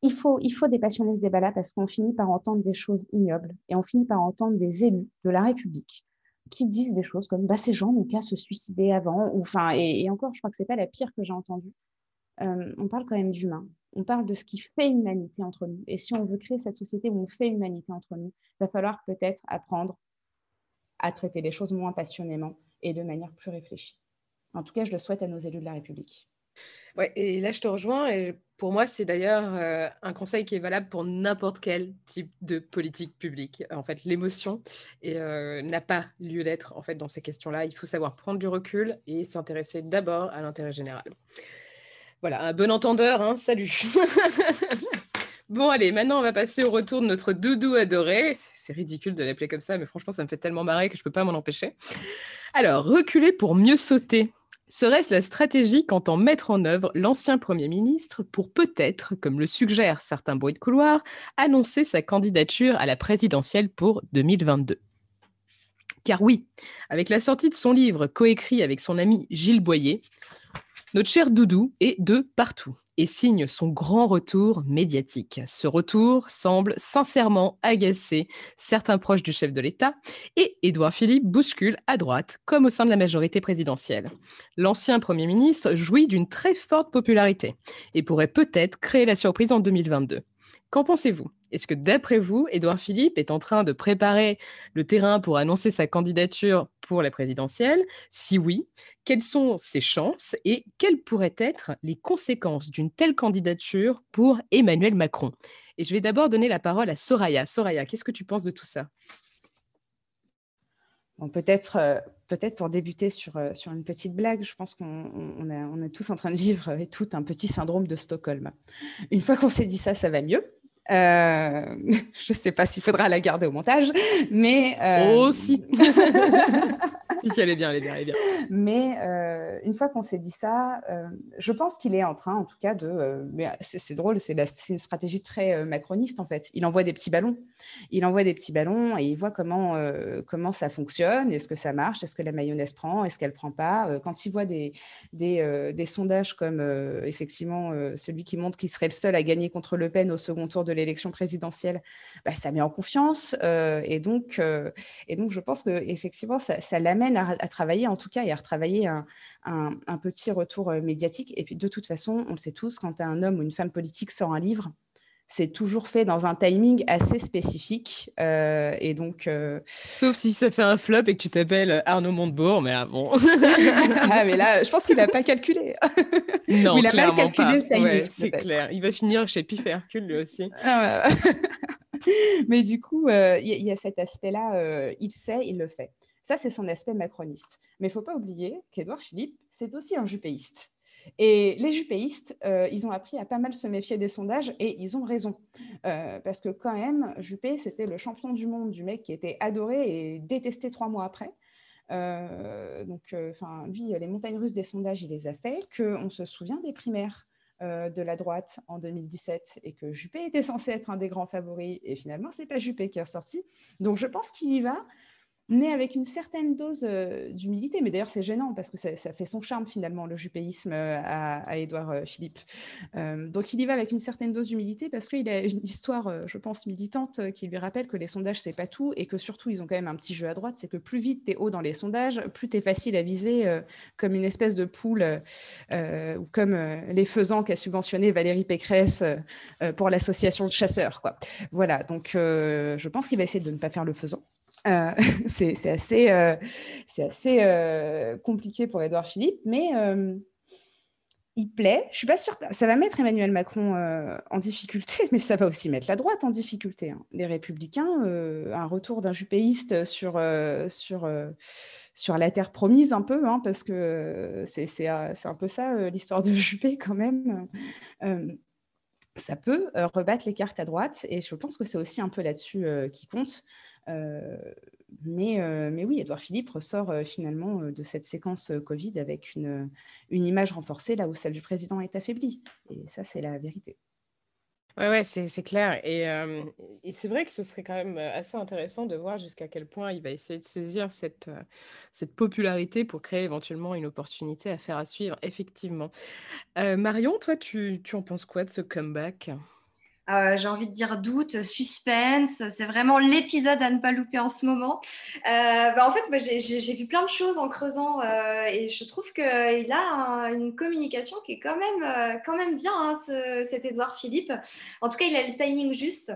il faut, il faut dépassionner ce débat-là parce qu'on finit par entendre des choses ignobles et on finit par entendre des élus de la République qui disent des choses comme bah, ces gens n'ont qu'à se suicider avant. Ou, enfin, et, encore, je crois que c'est pas la pire que j'ai entendue. Euh, on parle quand même d'humain. On parle de ce qui fait humanité entre nous. Et si on veut créer cette société où on fait humanité entre nous, il va falloir peut-être apprendre à traiter les choses moins passionnément et de manière plus réfléchie. En tout cas, je le souhaite à nos élus de la République. Ouais, et là, je te rejoins. Et pour moi, c'est d'ailleurs euh, un conseil qui est valable pour n'importe quel type de politique publique. En fait, l'émotion euh, n'a pas lieu d'être en fait dans ces questions-là. Il faut savoir prendre du recul et s'intéresser d'abord à l'intérêt général. Voilà, un bon entendeur, hein, salut. [LAUGHS] bon, allez, maintenant, on va passer au retour de notre doudou adoré. C'est ridicule de l'appeler comme ça, mais franchement, ça me fait tellement marrer que je ne peux pas m'en empêcher. Alors, reculer pour mieux sauter. Serait-ce la stratégie qu'entend mettre en œuvre l'ancien Premier ministre pour peut-être, comme le suggèrent certains bruits de couloir, annoncer sa candidature à la présidentielle pour 2022 Car oui, avec la sortie de son livre coécrit avec son ami Gilles Boyer, notre cher Doudou est de partout et signe son grand retour médiatique. Ce retour semble sincèrement agacer certains proches du chef de l'État et Édouard Philippe bouscule à droite comme au sein de la majorité présidentielle. L'ancien Premier ministre jouit d'une très forte popularité et pourrait peut-être créer la surprise en 2022. Qu'en pensez-vous? Est-ce que d'après vous, Édouard Philippe est en train de préparer le terrain pour annoncer sa candidature pour la présidentielle? Si oui, quelles sont ses chances et quelles pourraient être les conséquences d'une telle candidature pour Emmanuel Macron? Et je vais d'abord donner la parole à Soraya. Soraya, qu'est-ce que tu penses de tout ça? Peut-être, euh, peut-être pour débuter sur, euh, sur une petite blague, je pense qu'on on, est tous en train de vivre et tout un petit syndrome de Stockholm. Une fois qu'on s'est dit ça, ça va mieux. Euh, [LAUGHS] je ne sais pas s'il faudra la garder au montage, mais... Euh... Oh si [LAUGHS] Si, elle est bien, elle est bien, elle est bien. Mais euh, une fois qu'on s'est dit ça, euh, je pense qu'il est en train, en tout cas, de... C'est drôle, c'est une stratégie très macroniste, en fait. Il envoie des petits ballons. Il envoie des petits ballons et il voit comment, comment ça fonctionne. Est-ce que ça marche? Est-ce que la mayonnaise prend? Est-ce qu'elle ne prend pas? Quand il voit des, des, des sondages comme, effectivement, celui qui montre qu'il serait le seul à gagner contre Le Pen au second tour de l'élection présidentielle, bah, ça met en confiance. et, donc, et donc, je pense qu'effectivement, ça, ça l'amène à, travailler, en tout cas, et à retravailler un, un, petit retour euh, médiatique. Et puis, de toute façon, on le sait tous, quand un homme ou une femme politique sort un livre, c'est toujours fait dans un timing assez spécifique. Euh, et donc, euh, Sauf si ça fait un flop et que tu t'appelles Arnaud Montebourg, mais ah bon. [LAUGHS] ah, mais là, je pense qu'il n'a pas calculé. non, il n'a pas calculé le timing. c'est clair. Il va finir chez Pif et Hercule, lui aussi. Ah, [LAUGHS] mais du coup, il y, a cet aspect-là, il sait, il le fait. Ça, c'est son aspect macroniste. Mais il ne faut pas oublier qu'Édouard Philippe, c'est aussi un jupéiste. Et les jupéistes, euh, ils ont appris à pas mal se méfier des sondages et ils ont raison. Euh, parce que quand même, Juppé, c'était le champion du monde, du mec qui était adoré et détesté trois mois après. Euh, donc, enfin, lui, les montagnes russes des sondages, il les a fait. Qu'on se souvient des primaires de la droite en 2017 et que Juppé était censé être un des grands favoris et finalement, c'est pas Juppé qui est ressorti. Donc, je pense qu'il y va mais avec une certaine dose euh, d'humilité. Mais d'ailleurs, c'est gênant parce que ça, fait son charme finalement, le jupéisme euh, à, Édouard euh, Philippe. donc il y va avec une certaine dose d'humilité parce qu'il a une histoire, je pense, militante qui lui rappelle que les sondages, c'est pas tout et que surtout, ils ont quand même un petit jeu à droite. C'est que plus vite tu es haut dans les sondages, plus tu es facile à viser comme une espèce de poule ou comme les faisans qu'a subventionné Valérie Pécresse pour l'association de chasseurs. Voilà, donc je pense qu'il va essayer de ne pas faire le faisant. Euh, [LAUGHS] c'est assez, euh, assez euh, compliqué pour Édouard Philippe, mais il plaît. Je suis pas sûre. Ça va mettre Emmanuel Macron en difficulté, [LAUGHS] mais ça va aussi mettre la droite en difficulté. Hein. Les Républicains, un retour d'un jupéiste sur, sur, sur la terre promise un peu, hein, parce que c'est un peu ça l'histoire de Juppé quand même ça peut rebattre les cartes à droite et je pense que c'est aussi un peu là-dessus qui compte. Euh, mais, euh, oui, Edouard Philippe ressort euh, finalement de cette séquence Covid avec une image renforcée là où celle du président est affaiblie. Et ça, c'est la vérité. Ouais, ouais, c'est clair. Et, et c'est vrai que ce serait quand même assez intéressant de voir jusqu'à quel point il va essayer de saisir cette, cette popularité pour créer éventuellement une opportunité à faire à suivre, effectivement. Marion, toi, tu, tu en penses quoi de ce comeback? Euh, j'ai envie de dire doute, suspense. C'est vraiment l'épisode à ne pas louper en ce moment. Euh, bah, en fait, j'ai vu plein de choses en creusant euh, et je trouve qu'il a une communication qui est quand même, quand même bien, hein, cet Édouard Philippe. En tout cas, il a le timing juste.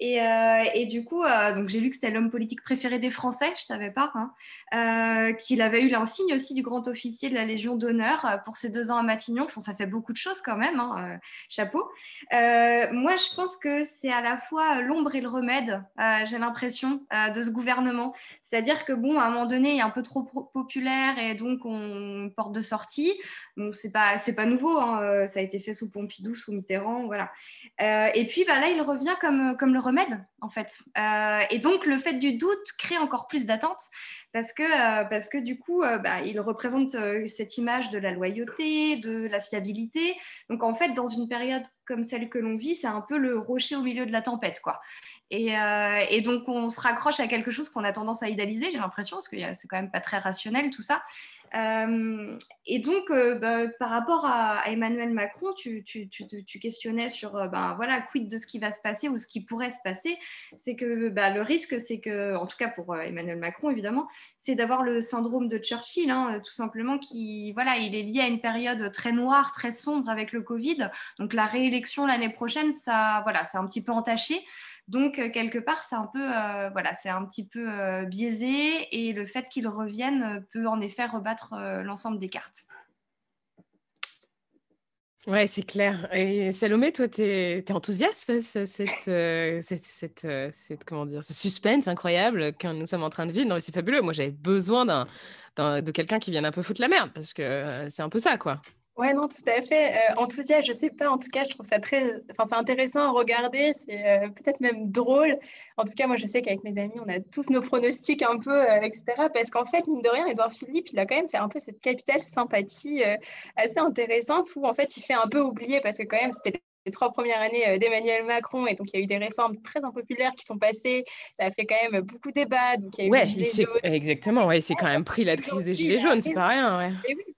Et, euh, et, du coup, euh, j'ai lu que c'était l'homme politique préféré des Français, je ne savais pas, hein, euh, qu'il avait eu l'insigne aussi du grand officier de la Légion d'honneur pour ses deux ans à Matignon. Enfin, ça fait beaucoup de choses quand même, hein, chapeau. moi, je pense que c'est à la fois l'ombre et le remède, j'ai l'impression, de ce gouvernement. C'est-à-dire que, bon, à un moment donné, il est un peu trop populaire et donc on porte de sortie. Bon, c'est pas, pas nouveau, hein, ça a été fait sous Pompidou, sous Mitterrand, voilà. et puis, bah, là, il revient comme, comme le remède, en fait. Euh, et donc, le fait du doute crée encore plus d'attente parce que, euh, parce que du coup, euh, bah, il représente cette image de la loyauté, de la fiabilité. Donc, en fait, dans une période comme celle que l'on vit, c'est un peu le rocher au milieu de la tempête, quoi. Et, et donc, on se raccroche à quelque chose qu'on a tendance à idéaliser, j'ai l'impression, parce que c'est quand même pas très rationnel tout ça. Euh, et donc, euh, bah, par rapport à, Emmanuel Macron, tu, questionnais sur, euh, ben, voilà, quid de ce qui va se passer ou ce qui pourrait se passer. C'est que bah, le risque, c'est que, en tout cas pour Emmanuel Macron, évidemment, c'est d'avoir le syndrome de Churchill, hein, tout simplement, qui, voilà, il est lié à une période très noire, très sombre avec le Covid. Donc, la réélection l'année prochaine, ça, voilà, c'est un petit peu entaché. Donc, euh, quelque part, c'est un peu, euh, voilà, c'est un petit peu euh, biaisé et le fait qu'il revienne peut en effet rebattre l'ensemble des cartes. Ouais, c'est clair. Et Salomé, toi, tu es, enthousiaste face à cette, cette, comment dire, ce suspense incroyable que nous sommes en train de vivre? C'est fabuleux. Moi, j'avais besoin d'un, de quelqu'un qui vienne un peu foutre la merde parce que c'est un peu ça, quoi. Ouais, non, tout à fait. Euh, enthousiaste, je sais pas. En tout cas, je trouve ça très, enfin, c'est intéressant à regarder. C'est euh, peut-être même drôle. En tout cas, moi, je sais qu'avec mes amis, on a tous nos pronostics un peu, euh, etc. Parce qu'en fait, mine de rien, Edouard Philippe, il a quand même, c'est un peu cette capitale sympathie assez intéressante où en fait, il fait un peu oublier parce que quand même, c'était les trois premières années d'Emmanuel Macron et donc il y a eu des réformes très impopulaires qui sont passées. Ça a fait quand même beaucoup de débats. Donc il y a eu ouais, exactement. Ouais, c'est quand même pris la crise des gilets jaunes, c'est pas rien. Ouais. Et oui,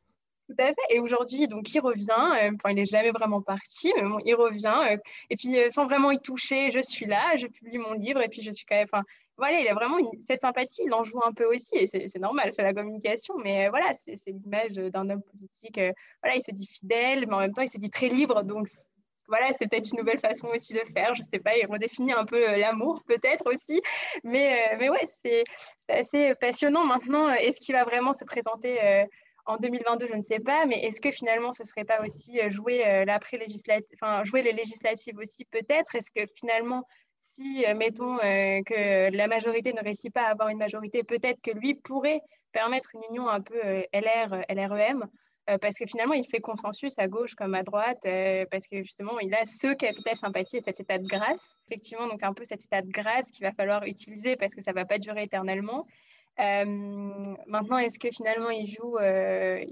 tout à fait. Et aujourd'hui, donc, il revient. Euh, enfin, il n'est jamais vraiment parti, mais il revient. Euh, et puis, euh, sans vraiment y toucher, je suis là, je publie mon livre, et puis je suis quand même. Enfin, voilà, il a vraiment cette sympathie, il en joue un peu aussi, et c'est normal, c'est la communication, mais voilà, c'est l'image d'un homme politique. voilà, il se dit fidèle, mais en même temps, il se dit très libre, donc voilà, c'est peut-être une nouvelle façon aussi de faire, je sais pas, il redéfinit un peu l'amour [LAUGHS] peut-être aussi, mais, mais ouais, c'est assez passionnant maintenant. Est-ce qu'il va vraiment se présenter en 2022, je ne sais pas, mais est-ce que finalement ce ne serait pas aussi euh, jouer, euh, enfin, jouer les législatives aussi peut-être? Est-ce que finalement, si, euh, mettons, que la majorité ne réussit pas à avoir une majorité, peut-être que lui pourrait permettre une union un peu LR, LREM parce que finalement, il fait consensus à gauche comme à droite, parce que justement, il a ce capital sympathie et cet état de grâce. Effectivement, donc un peu cet état de grâce qu'il va falloir utiliser parce que ça ne va pas durer éternellement. Euh, maintenant, est-ce que finalement il joue euh,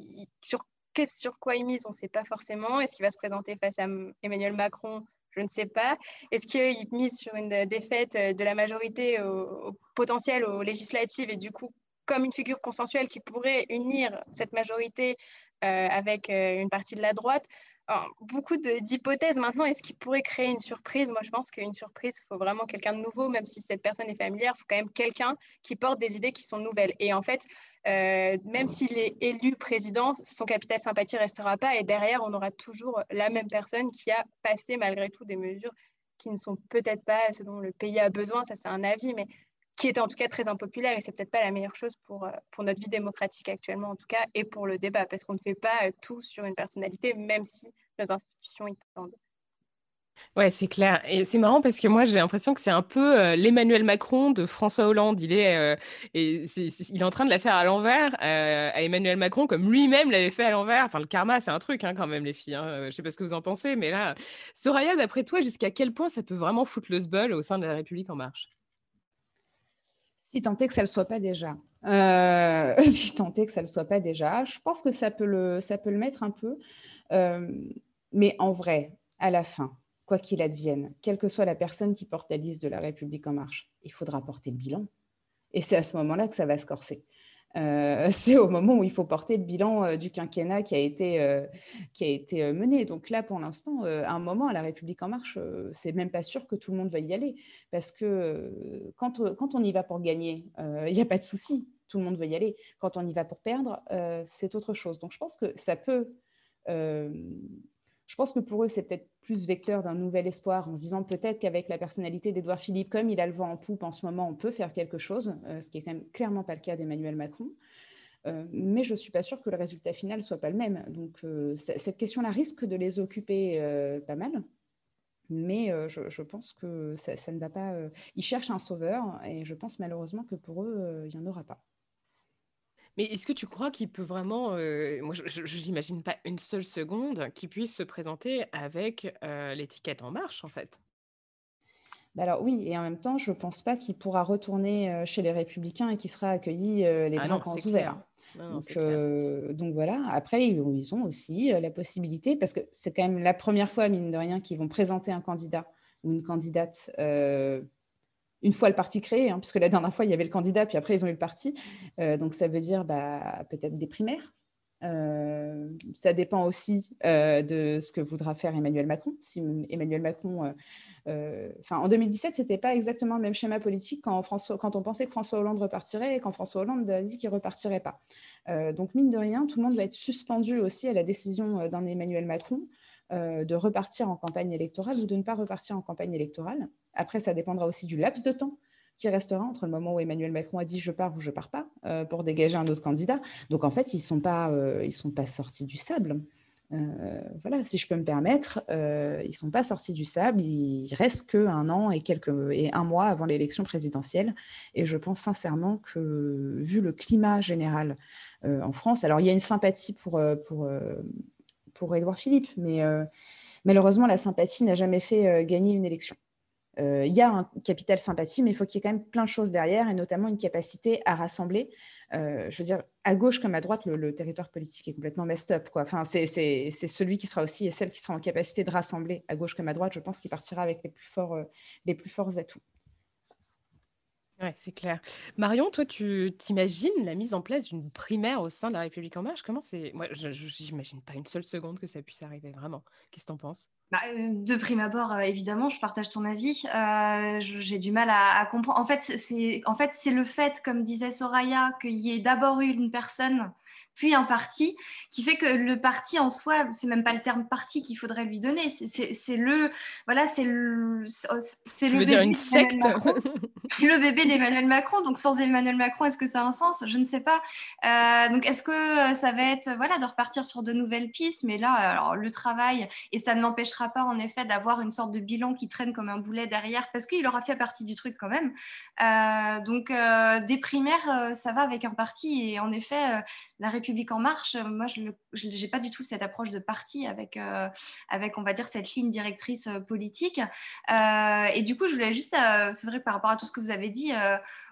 sur, sur quoi il mise On ne sait pas forcément. Est-ce qu'il va se présenter face à Emmanuel Macron? Je ne sais pas. Est-ce qu'il mise sur une défaite de la majorité au, potentiel aux législatives et du coup, comme une figure consensuelle qui pourrait unir cette majorité euh, avec une partie de la droite? Beaucoup d'hypothèses maintenant. Est-ce qu'il pourrait créer une surprise? Moi, je pense qu'une surprise, il faut vraiment quelqu'un de nouveau, même si cette personne est familière, il faut quand même quelqu'un qui porte des idées qui sont nouvelles. Et en fait, euh, même s'il est élu président, son capital sympathie ne restera pas. Et derrière, on aura toujours la même personne qui a passé malgré tout des mesures qui ne sont peut-être pas ce dont le pays a besoin. Ça, c'est un avis, mais qui était en tout cas très impopulaire et c'est peut-être pas la meilleure chose pour, euh, pour notre vie démocratique actuellement en tout cas et pour le débat parce qu'on ne fait pas euh, tout sur une personnalité même si nos institutions y tendent. Ouais, c'est clair. Et c'est marrant parce que moi, j'ai l'impression que c'est un peu euh, l'Emmanuel Macron de François Hollande. Il est, il est en train de la faire à l'envers à Emmanuel Macron, comme lui-même l'avait fait à l'envers. Enfin, le karma, c'est un truc hein, quand même, les filles. Hein. Je sais pas ce que vous en pensez, mais là, Soraya, d'après toi, jusqu'à quel point ça peut vraiment foutre le sbul au sein de la République en marche? Si tant est que ça ne le soit pas déjà. Euh, [LAUGHS] si tant que ça soit pas déjà, je pense que ça peut le, ça peut le mettre un peu. Euh, mais en vrai, à la fin, quoi qu'il advienne, quelle que soit la personne qui porte la liste de la République en marche, il faudra porter le bilan. Et c'est à ce moment-là que ça va se corser. Euh, [LAUGHS] c'est au moment où il faut porter le bilan euh, du quinquennat qui a été, euh, qui a été mené. Donc là, pour l'instant, à un moment, à la République en marche, c'est même pas sûr que tout le monde va y aller. Parce que quand, quand on y va pour gagner, [LAUGHS] il n'y a pas de souci, tout le monde veut y aller. Quand on y va pour perdre, c'est autre chose. Donc je pense que ça peut je pense que pour eux, c'est peut-être plus vecteur d'un nouvel espoir en se disant peut-être qu'avec la personnalité d'Edouard Philippe, comme il a le vent en poupe en ce moment, on peut faire quelque chose, euh, ce qui est quand même clairement pas le cas d'Emmanuel Macron. Euh, mais je ne suis pas sûre que le résultat final soit pas le même. Donc euh, cette question-là risque de les occuper pas mal. Mais je, pense que ça, ça, ne va pas. ils cherchent un sauveur et je pense malheureusement que pour eux, il n'y en aura pas. Mais est-ce que tu crois qu'il peut vraiment, euh, moi je n'imagine pas une seule seconde qu'il puisse se présenter avec euh, l'étiquette En Marche en fait? Bah alors oui, et en même temps, je ne pense pas qu'il pourra retourner euh, chez les Républicains et qu'il sera accueilli les Ah bras ouverts. Donc, donc voilà, après, ils, ils ont aussi la possibilité, parce que c'est quand même la première fois, mine de rien, qu'ils vont présenter un candidat ou une candidate une fois le parti créé, hein, puisque la dernière fois, il y avait le candidat, puis après, ils ont eu le parti. Euh, donc, ça veut dire bah, peut-être des primaires. Euh, ça dépend aussi euh, de ce que voudra faire Emmanuel Macron. Si Emmanuel Macron, en 2017, c'était pas exactement le même schéma politique quand, quand on pensait que François Hollande repartirait et quand François Hollande a dit qu'il repartirait pas. donc mine de rien, tout le monde va être suspendu aussi à la décision d'un Emmanuel Macron de repartir en campagne électorale ou de ne pas repartir en campagne électorale. Après, ça dépendra aussi du laps de temps qui restera entre le moment où Emmanuel Macron a dit je pars ou je pars pas euh, pour dégager un autre candidat. Donc en fait, ils sont pas, euh, sont pas sortis du sable. Euh, voilà, si je peux me permettre, ils sont pas sortis du sable. Il reste que un an et quelques et un mois avant l'élection présidentielle. Et je pense sincèrement que vu le climat général en France, alors il y a une sympathie pour pour pour Édouard Philippe, mais malheureusement la sympathie n'a jamais fait gagner une élection. Euh, il y a un capital sympathie, mais il faut qu'il y ait quand même plein de choses derrière, et notamment une capacité à rassembler. Euh, je veux dire, à gauche comme à droite, le, territoire politique est complètement messed up. Enfin, c'est celui qui sera aussi et celle qui sera en capacité de rassembler à gauche comme à droite. Je pense qu'il partira avec les plus forts, euh, les plus forts atouts. Ouais, c'est clair. Marion, toi, tu t'imagines la mise en place d'une primaire au sein de la République en marche? Comment c'est? Moi, je n'imagine pas une seule seconde que ça puisse arriver, vraiment. Qu'est-ce que tu en penses? Bah, euh, de prime abord, euh, évidemment, je partage ton avis. Euh, j'ai du mal à, comprendre. En fait, c'est en fait, le fait, comme disait Soraya, qu'il y ait d'abord eu une personne puis un parti, qui fait que le parti en soi, c'est même pas le terme parti qu'il faudrait lui donner, c'est le, voilà, c'est le, c'est le bébé une secte, [LAUGHS] le bébé d'Emmanuel Macron. Donc sans Emmanuel Macron, est-ce que ça a un sens? Je ne sais pas. Euh, donc est-ce que euh, ça va être, voilà, de repartir sur de nouvelles pistes? Mais là, alors le travail et ça ne l'empêchera pas en effet d'avoir une sorte de bilan qui traîne comme un boulet derrière, parce qu'il aura fait partie du truc quand même. Euh, donc des primaires, ça va avec un parti et en effet, la République en marche, euh, moi, je n'ai pas du tout cette approche de parti avec, euh, avec, on va dire, cette ligne directrice euh, politique. et du coup, je voulais juste, c'est vrai par rapport à tout ce que vous avez dit,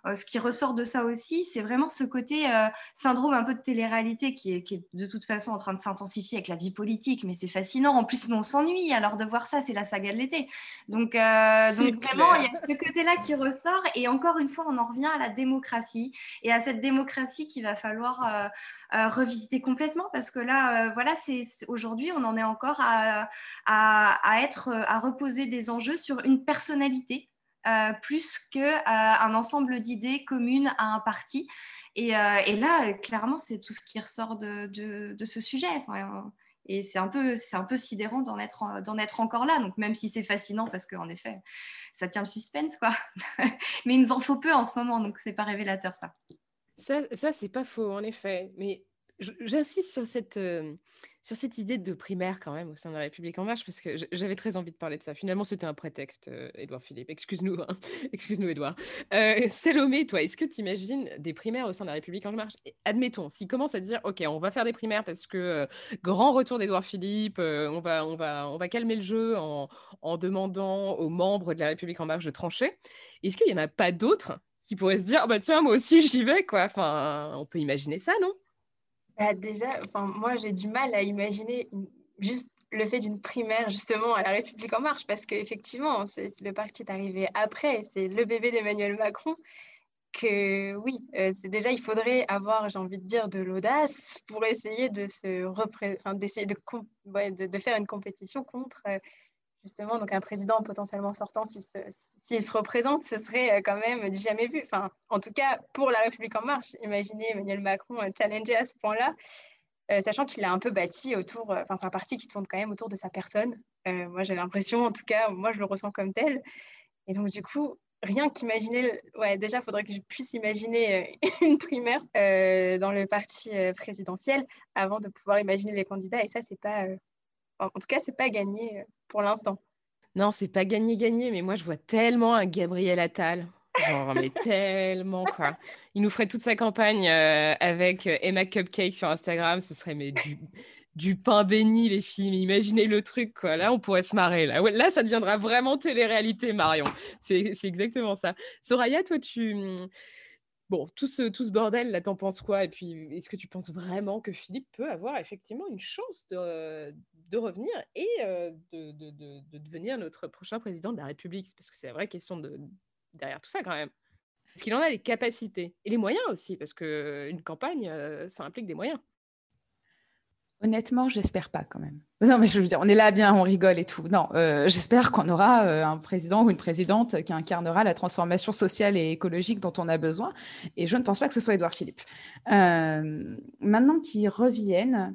ce qui ressort de ça aussi, c'est vraiment ce côté syndrome un peu de télé-réalité qui est, qui est, de toute façon en train de s'intensifier avec la vie politique, mais c'est fascinant. En plus, nous, on s'ennuie. Alors, de voir ça, c'est la saga de l'été. Donc, donc vraiment, il y a ce côté-là qui ressort. Et encore une fois, on en revient à la démocratie et à cette démocratie qu'il va falloir revisiter complètement parce que là, euh, voilà, c'est aujourd'hui, on en est encore à, à, être, à reposer des enjeux sur une personnalité euh, plus qu'un euh, ensemble d'idées communes à un parti. Et, et là, clairement, c'est tout ce qui ressort de, ce sujet. et c'est un peu, un peu sidérant d'en être, être encore là. Donc même si c'est fascinant parce qu'en effet, ça tient le suspense, quoi. [LAUGHS] Mais il nous en faut peu en ce moment, donc c'est pas révélateur ça. Ça, ça c'est pas faux, en effet. Mais J'insiste sur cette, euh, sur cette idée de primaire quand même au sein de la République en marche parce que j'avais très envie de parler de ça. Finalement, c'était un prétexte, Edouard Philippe. Excuse-nous, hein. [LAUGHS] excuse-nous, Edouard. Euh, [LAUGHS] Salomé, toi, est-ce que tu imagines des primaires au sein de la République en marche? Admettons, s'il commence à dire, OK, on va faire des primaires parce que euh, grand retour d'Edouard Philippe, on, va, on, va, on va calmer le jeu en, demandant aux membres de la République en marche de trancher. Est-ce qu'il n'y en a pas d'autres qui pourraient se dire, bah tiens, moi aussi j'y vais, quoi. Enfin, on peut imaginer ça, non? Bah, déjà, moi, j'ai du mal à imaginer juste le fait d'une primaire justement à la République en marche, parce qu'effectivement, le parti est arrivé après, c'est le bébé d'Emmanuel Macron, que oui, euh, c'est déjà, il faudrait avoir, j'ai envie de dire, de l'audace pour essayer de se d'essayer de, de, faire une compétition contre euh, justement donc un président potentiellement sortant s'il se, se, représente, ce serait euh, quand même du jamais vu. Enfin, en tout cas, pour la République en marche, imaginez Emmanuel Macron challenger à ce point-là. sachant qu'il a un peu bâti autour, enfin c'est un parti qui tourne quand même autour de sa personne. moi j'ai l'impression, en tout cas, moi je le ressens comme tel. Et donc du coup, rien qu'imaginer, ouais, déjà, il faudrait que je puisse imaginer euh, [LAUGHS] une primaire euh, dans le parti euh, présidentiel avant de pouvoir imaginer les candidats. Et ça, c'est pas, en tout cas, c'est pas gagné pour l'instant. Non, c'est pas gagné, gagné, mais moi, je vois tellement un Gabriel Attal. Genre, mais [LAUGHS] tellement, quoi. Il nous ferait toute sa campagne avec Emma Cupcake sur Instagram. Ce serait mais du, du pain béni, les filles. imaginez le truc, quoi. Là, on pourrait se marrer. Là, là ça deviendra vraiment télé-réalité, Marion. C'est exactement ça. Soraya, toi, tu. Mmh, bon, tout ce, tout ce bordel, là, t'en penses quoi? Et puis, est-ce que tu penses vraiment que Philippe peut avoir effectivement une chance de, de revenir et de, de, de, devenir notre prochain président de la République Parce que c'est la vraie question de, derrière tout ça, quand même. Est-ce qu'il en a les capacités et les moyens aussi Parce qu'une campagne, ça implique des moyens. Honnêtement, j'espère pas quand même. Non, mais je veux dire, on est là bien, on rigole et tout. Non, j'espère qu'on aura un président ou une présidente qui incarnera la transformation sociale et écologique dont on a besoin. Et je ne pense pas que ce soit Édouard Philippe. Maintenant qu'ils reviennent.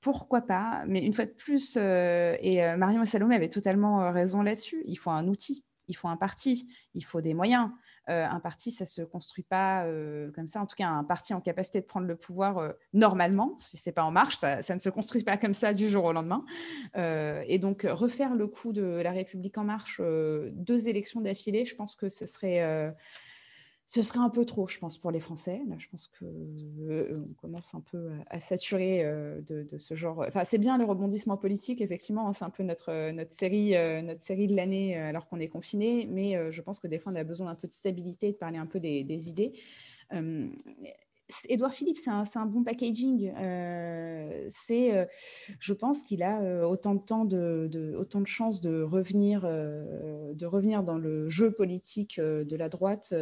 Pourquoi pas Mais une fois de plus, euh, et euh, Marion Salomé avaient totalement euh, raison là-dessus, il faut un outil, il faut un parti, il faut des moyens. Un parti, ça ne se construit pas comme ça. En tout cas, un parti en capacité de prendre le pouvoir normalement, si ce n'est pas en marche, ça, ne se construit pas comme ça du jour au lendemain. et donc, refaire le coup de la République en marche, deux élections d'affilée, je pense que ce serait ce serait un peu trop, je pense, pour les Français. Là, je pense qu'on euh, commence un peu à, saturer euh, de, ce genre. Enfin, c'est bien le rebondissement politique, effectivement. Hein, c'est un peu notre, notre, série, euh, notre série de l'année alors qu'on est confiné. Mais je pense que des fois, on a besoin d'un peu de stabilité, de parler un peu des idées. Édouard Philippe, c'est un, bon packaging. Euh, euh, je pense qu'il a euh, autant de de, chances de revenir, de revenir dans le jeu politique de la droite.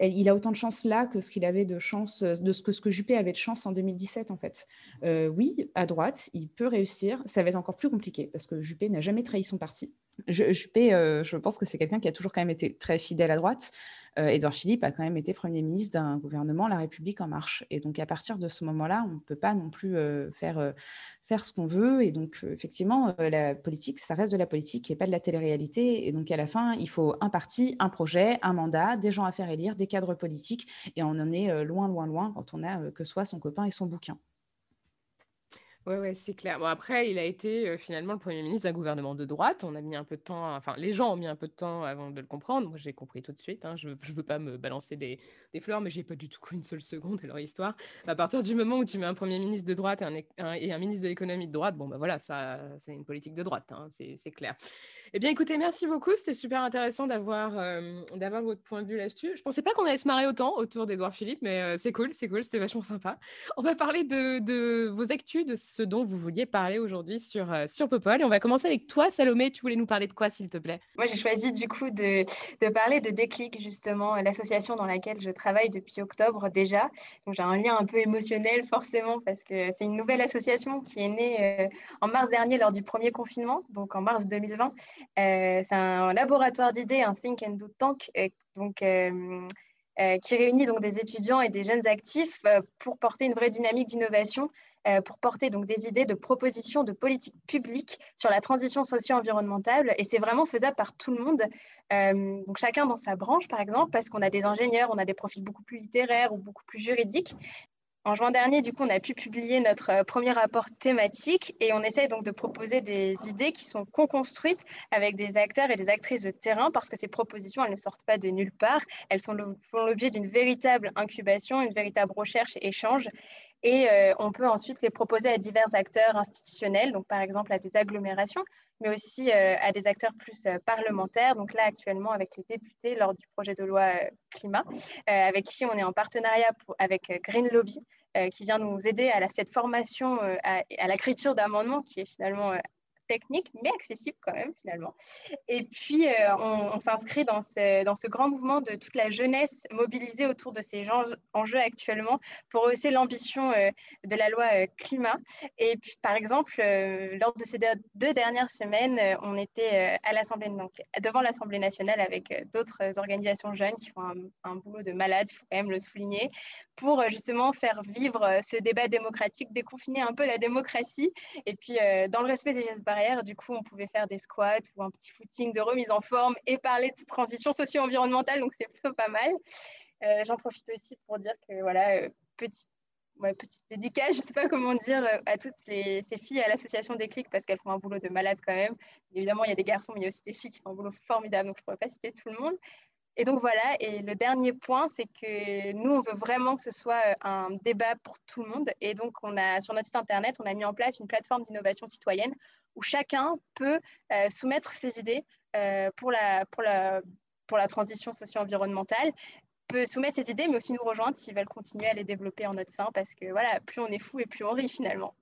il a autant de chance là que ce qu'il avait de chance, de que, ce que Juppé avait de chance en 2017 en fait. oui, à droite, il peut réussir. Ça va être encore plus compliqué parce que Juppé n'a jamais trahi son parti. Juppé, je pense que c'est quelqu'un qui a toujours quand même été très fidèle à droite. Euh, Édouard Philippe a quand même été Premier ministre d'un gouvernement La République en marche. Et donc, à partir de ce moment-là, on ne peut pas non plus euh, faire, euh, faire ce qu'on veut. Et donc, effectivement, la politique, ça reste de la politique et pas de la télé-réalité. Et donc, à la fin, il faut un parti, un projet, un mandat, des gens à faire élire, des cadres politiques. Et on en est loin, loin, loin quand on a que soit son copain et son bouquin. Oui, ouais, c'est clair. Bon, après, il a été finalement le Premier ministre d'un gouvernement de droite. On a mis un peu de temps, enfin, les gens ont mis un peu de temps avant de le comprendre. Moi, j'ai compris tout de suite. hein. Je ne veux pas me balancer des, des fleurs, mais j'ai pas du tout cru une seule seconde de leur histoire. À partir du moment où tu mets un Premier ministre de droite et un, et un ministre de l'économie de droite, bon, bah voilà, ça, c'est une politique de droite, hein, c'est c'est clair. Eh bien, écoutez, merci beaucoup. C'était super intéressant d'avoir votre point de vue là-dessus. Je pensais pas qu'on allait se marrer autant autour d'Edouard Philippe, mais c'est cool, c'est cool, c'était vachement sympa. On va parler de, de vos actus, de ce dont vous vouliez parler aujourd'hui sur, euh, sur Popol. Et on va commencer avec toi, Salomé. Tu voulais nous parler de quoi, s'il te plaît? Moi, j'ai choisi du coup de, de, parler de Déclic, justement, l'association dans laquelle je travaille depuis octobre déjà. Donc, j'ai un lien un peu émotionnel, forcément, parce que c'est une nouvelle association qui est née en mars dernier lors du premier confinement, donc en mars 2020. Euh, c'est un laboratoire d'idées, un think and do tank. donc, euh, qui réunit donc des étudiants et des jeunes actifs pour porter une vraie dynamique d'innovation euh, pour porter donc des idées de propositions de politique publique sur la transition socio-environnementale. Et c'est vraiment faisable par tout le monde, euh, donc chacun dans sa branche, par exemple, parce qu'on a des ingénieurs, on a des profils beaucoup plus littéraires ou beaucoup plus juridiques. En juin dernier, du coup, on a pu publier notre euh, premier rapport thématique et on essaie donc de proposer des idées qui sont co-construites avec des acteurs et des actrices de terrain parce que ces propositions, elles ne sortent pas de nulle part. Elles sont font l'objet d'une véritable incubation, une véritable recherche et échange. Et euh, on peut ensuite les proposer à divers acteurs institutionnels, donc par exemple à des agglomérations, mais aussi euh, à des acteurs plus euh, parlementaires. Donc là, actuellement, avec les députés lors du projet de loi climat, avec qui on est en partenariat avec Green Lobby, qui vient nous aider à cette formation, à, à l'écriture d'amendements qui est finalement technique, mais accessible quand même finalement. Et puis, euh, on, s'inscrit dans ce, dans ce grand mouvement de toute la jeunesse mobilisée autour de ces enjeux actuellement pour hausser l'ambition euh, de la loi euh, climat. Et puis, par exemple, lors de ces deux dernières semaines, on était à l'Assemblée, donc devant l'Assemblée nationale avec d'autres organisations jeunes qui font un, un boulot de malade, il faut quand même le souligner, pour justement faire vivre ce débat démocratique, déconfiner un peu la démocratie, et puis dans le respect des gestes du coup, on pouvait faire des squats ou un petit footing de remise en forme et parler de transition socio-environnementale. Donc, c'est plutôt pas mal. Euh, j'en profite aussi pour dire que, voilà, euh, petite, petite dédicace, je ne sais pas comment dire, euh, à toutes ces filles à l'association des clics parce qu'elles font un boulot de malade quand même. Évidemment, il y a des garçons, mais il y a aussi des filles qui font un boulot formidable. Donc, je ne pourrais pas citer tout le monde. Et donc voilà, et le dernier point, c'est que nous, on veut vraiment que ce soit euh, un débat pour tout le monde. Et donc, on a, sur notre site Internet, on a mis en place une plateforme d'innovation citoyenne où chacun peut euh, soumettre ses idées euh, pour, la, pour, la, pour la transition socio-environnementale peut soumettre ses idées, mais aussi nous rejoindre s'ils veulent continuer à les développer en notre sein, parce que voilà, plus on est fou et plus on rit finalement.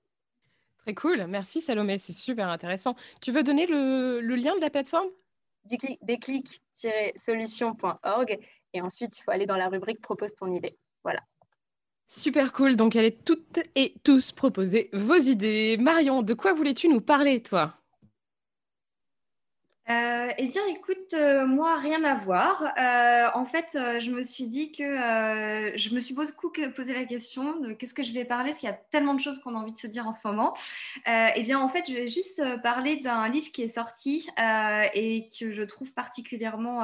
Très cool, merci Salomé, c'est super intéressant. Tu veux donner le, le lien de la plateforme? Déclic-solution.org et ensuite il faut aller dans la rubrique propose ton idée. Voilà. Super cool, donc allez toutes et tous proposer vos idées. Marion, de quoi voulais-tu nous parler toi? Euh, eh bien, écoute, euh, moi, rien à voir. Euh, en fait, je me suis dit que je me suis posé la question de qu'est-ce que je vais parler, parce qu'il y a tellement de choses qu'on a envie de se dire en ce moment. eh bien, en fait, je vais juste parler d'un livre qui est sorti et que je trouve particulièrement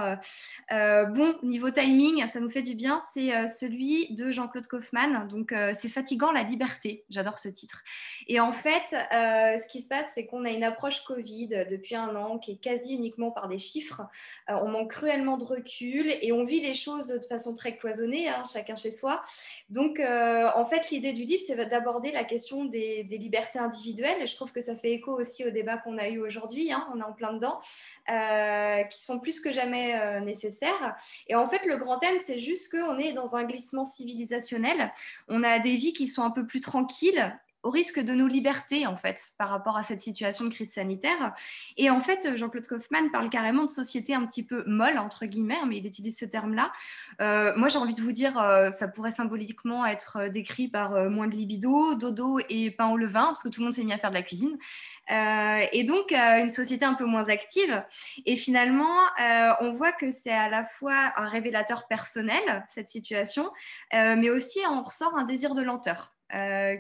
bon niveau timing. Ça nous fait du bien. C'est celui de Jean-Claude Kaufmann. Donc, c'est fatigant la liberté. J'adore ce titre. Et en fait, ce qui se passe, c'est qu'on a une approche Covid depuis un an qui est quasi uniquement par des chiffres. Euh, on manque cruellement de recul et on vit les choses de façon très cloisonnée, hein, chacun chez soi. Donc, euh, en fait, l'idée du livre, c'est d'aborder la question des, libertés individuelles. Je trouve que ça fait écho aussi au débat qu'on a eu aujourd'hui. Hein, on est en plein dedans, euh, qui sont plus que jamais nécessaires. Et en fait, le grand thème, c'est juste qu'on est dans un glissement civilisationnel. On a des vies qui sont un peu plus tranquilles au risque de nos libertés, en fait, par rapport à cette situation de crise sanitaire. Et en fait, Jean-Claude Kaufmann parle carrément de société un petit peu molle, entre guillemets, mais il utilise ce terme-là. Euh, moi, j'ai envie de vous dire, euh, ça pourrait symboliquement être euh, décrit par moins de libido, dodo et pain au levain, parce que tout le monde s'est mis à faire de la cuisine. et donc, une société un peu moins active. Et finalement, on voit que c'est à la fois un révélateur personnel, cette situation, mais aussi on ressort un désir de lenteur. Euh,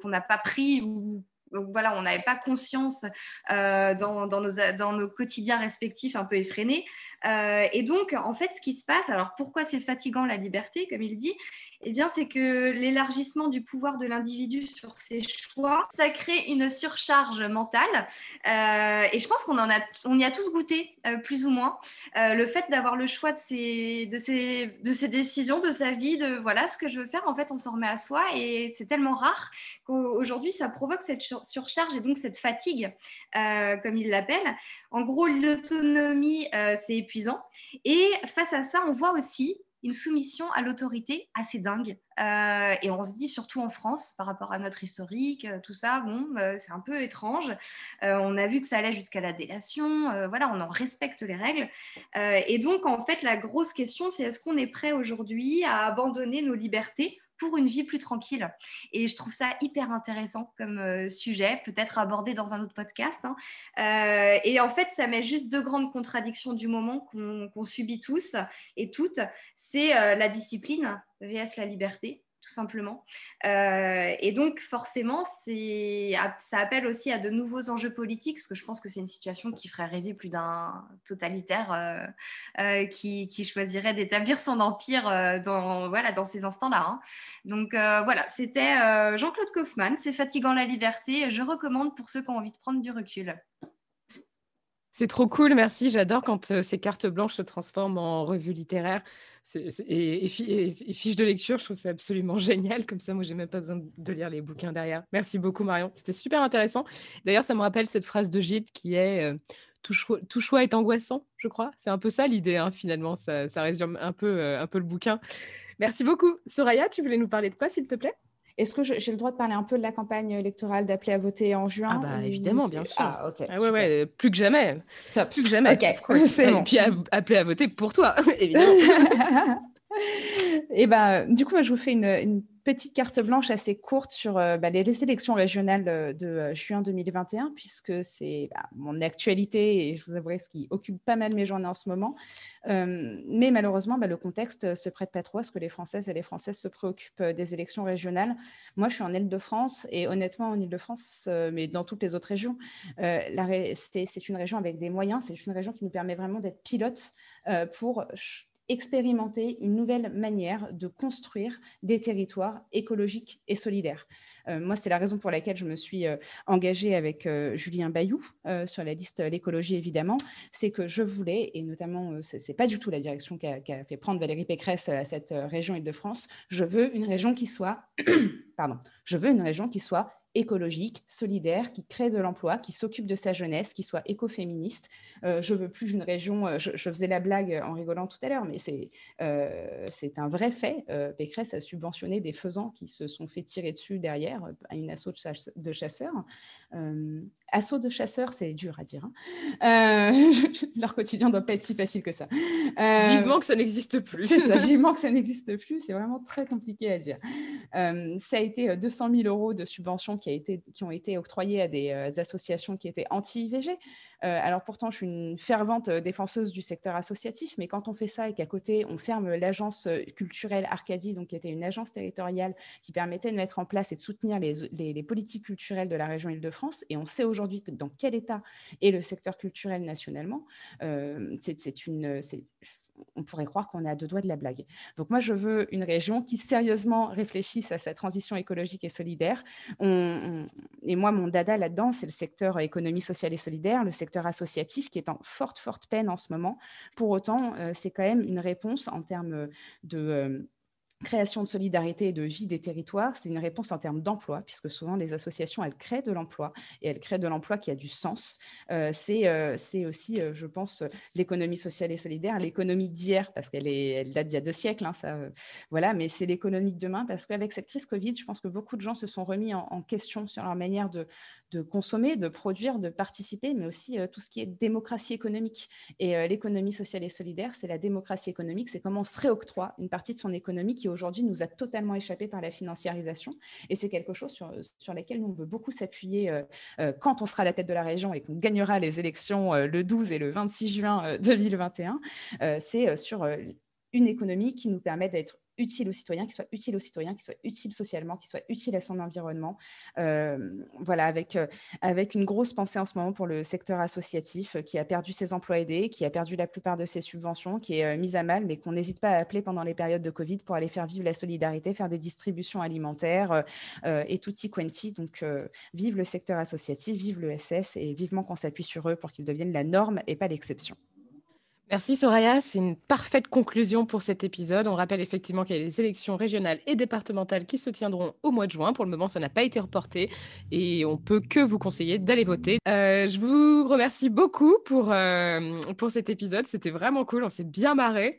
qu'on n'a pas pris ou voilà, on n'avait pas conscience euh, dans, dans, nos, dans, nos, quotidiens respectifs un peu effrénés. Euh, et donc, en fait, ce qui se passe, alors pourquoi c'est fatigant la liberté, comme il dit eh bien, c'est que l'élargissement du pouvoir de l'individu sur ses choix, ça crée une surcharge mentale. Euh, et je pense qu'on en a, on y a tous goûté, euh, plus ou moins. Euh, le fait d'avoir le choix de ses, de, ses, de ses décisions, de sa vie, de voilà ce que je veux faire, en fait, on s'en remet à soi. Et c'est tellement rare qu'aujourd'hui, ça provoque cette surcharge et donc cette fatigue, comme il l'appelle. En gros, l'autonomie, c'est épuisant. Et face à ça, on voit aussi une soumission à l'autorité assez dingue. Euh, et on se dit, surtout en France, par rapport à notre historique, euh, tout ça, bon, euh, c'est un peu étrange. on a vu que ça allait jusqu'à la délation. voilà, on en respecte les règles. et donc, en fait, la grosse question, c'est est-ce qu'on est prêt aujourd'hui à abandonner nos libertés pour une vie plus tranquille. Et je trouve ça hyper intéressant comme sujet, peut-être abordé dans un autre podcast. Hein. et en fait, ça met juste deux grandes contradictions du moment qu'on subit tous et toutes. C'est la discipline vs la liberté tout simplement. Euh, et donc, forcément, ça appelle aussi à de nouveaux enjeux politiques, parce que je pense que c'est une situation qui ferait rêver plus d'un totalitaire euh, euh, qui, choisirait d'établir son empire dans, voilà, dans ces instants-là. Hein. Donc, voilà, c'était Jean-Claude Kaufmann, C'est fatigant la liberté. Je recommande pour ceux qui ont envie de prendre du recul. C'est trop cool, merci. J'adore quand ces cartes blanches se transforment en revues littéraires et, fiches de lecture. Je trouve ça absolument [LAUGHS] génial. Comme ça, moi, j'ai même pas besoin de lire les bouquins derrière. Merci beaucoup, Marion. C'était super intéressant. D'ailleurs, ça me rappelle cette phrase de Gide qui est tout, choix, est angoissant, je crois. C'est un peu ça l'idée, hein, finalement. Ça, résume peu, un peu le bouquin. Merci beaucoup. Soraya, tu voulais nous parler de quoi, s'il te plaît? Est-ce que j'ai le droit de parler un peu de la campagne électorale d'appeler à voter en juin Ah bah évidemment, bien sûr. Ah ok. Ah, ouais, ouais, plus que jamais. Plus que jamais. Ok, [LAUGHS] c'est bon. Et puis appeler à voter pour toi, [LAUGHS] évidemment. [LAUGHS] Et ben, du coup, moi, je vous fais une, petite carte blanche assez courte sur euh, bah, les, élections régionales euh, de euh, juin 2021, puisque c'est bah, mon actualité et je vous avouerai ce qui occupe pas mal mes journées en ce moment. mais malheureusement, bah, le contexte se prête pas trop à ce que les Françaises et les Françaises se préoccupent des élections régionales. Moi, je suis en Île-de-France et honnêtement, en Île-de-France, mais dans toutes les autres régions, c'est une région avec des moyens, c'est une région qui nous permet vraiment d'être pilote pour expérimenter une nouvelle manière de construire des territoires écologiques et solidaires. Euh, moi, c'est la raison pour laquelle je me suis euh, engagée avec euh, Julien Bayou sur la liste l'écologie, évidemment. C'est que je voulais, et notamment, ce n'est pas du tout la direction qu'a fait prendre Valérie Pécresse à cette région Île-de-France, je veux une région qui soit, [CLEARS THROAT] pardon, je veux une région qui soit écologique, solidaire, qui crée de l'emploi, qui s'occupe de sa jeunesse, qui soit écoféministe. Euh, je veux plus une région, euh, je, faisais la blague en rigolant tout à l'heure, mais c'est euh, c'est un vrai fait. Pécresse a subventionné des faisans qui se sont fait tirer dessus derrière à une assaut de, chasseurs. Assaut de chasseurs, c'est dur à dire. Hein. [LAUGHS] leur quotidien ne doit pas être si facile que ça. vivement que ça n'existe plus. c'est ça, [LAUGHS] vivement que ça n'existe plus. C'est vraiment très compliqué à dire. ça a été 200 000 euros de subventions qui, a été, qui ont été octroyées à des euh, associations qui étaient anti-IVG. Euh, alors pourtant, je suis une fervente euh, défenseuse du secteur associatif, mais quand on fait ça et qu'à côté, on ferme l'agence culturelle Arcadie, donc qui était une agence territoriale qui permettait de mettre en place et de soutenir les, les, politiques culturelles de la région Île-de-France, et on sait aujourd'hui dans quel état est le secteur culturel nationalement, c'est une on pourrait croire qu'on est à deux doigts de la blague. Donc moi, je veux une région qui sérieusement réfléchisse à sa transition écologique et solidaire. et moi, mon dada là-dedans, c'est le secteur économie sociale et solidaire, le secteur associatif qui est en forte, forte peine en ce moment. Pour autant, euh, c'est quand même une réponse en termes de... Euh, création de solidarité et de vie des territoires, c'est une réponse en termes d'emploi, puisque souvent les associations, elles créent de l'emploi et elles créent de l'emploi qui a du sens. Euh, euh, c'est aussi, euh, je pense, l'économie sociale et solidaire, l'économie d'hier, parce qu'elle elle date d'il y a deux siècles, hein, voilà, mais c'est l'économie de demain, parce qu'avec cette crise Covid, je pense que beaucoup de gens se sont remis en, question sur leur manière de, de, consommer, de produire, de participer, mais aussi tout ce qui est démocratie économique. Et l'économie sociale et solidaire, c'est la démocratie économique, c'est comment on se réoctroie une partie de son économie qui aujourd'hui nous a totalement échappé par la financiarisation. Et c'est quelque chose sur, sur lequel nous on veut beaucoup s'appuyer euh, euh, quand on sera à la tête de la région et qu'on gagnera les élections euh, le 12 et le 26 juin 2021. c'est sur une économie qui nous permet d'être utile aux citoyens, qui soit utile aux citoyens, qui soit utile socialement, qui soit utile à son environnement. Euh, voilà, avec, euh, avec une grosse pensée en ce moment pour le secteur associatif euh, qui a perdu ses emplois aidés, qui a perdu la plupart de ses subventions, qui est mise à mal, mais qu'on n'hésite pas à appeler pendant les périodes de Covid pour aller faire vivre la solidarité, faire des distributions alimentaires et tutti quanti. Donc, vive le secteur associatif, vive le SS et vivement qu'on s'appuie sur eux pour qu'ils deviennent la norme et pas l'exception. Merci Soraya, c'est une parfaite conclusion pour cet épisode. On rappelle effectivement qu'il y a les élections régionales et départementales qui se tiendront au mois de juin. Pour le moment, ça n'a pas été reporté et on peut que vous conseiller d'aller voter. Euh, je vous remercie beaucoup pour, euh, pour cet épisode. C'était vraiment cool, on s'est bien marré.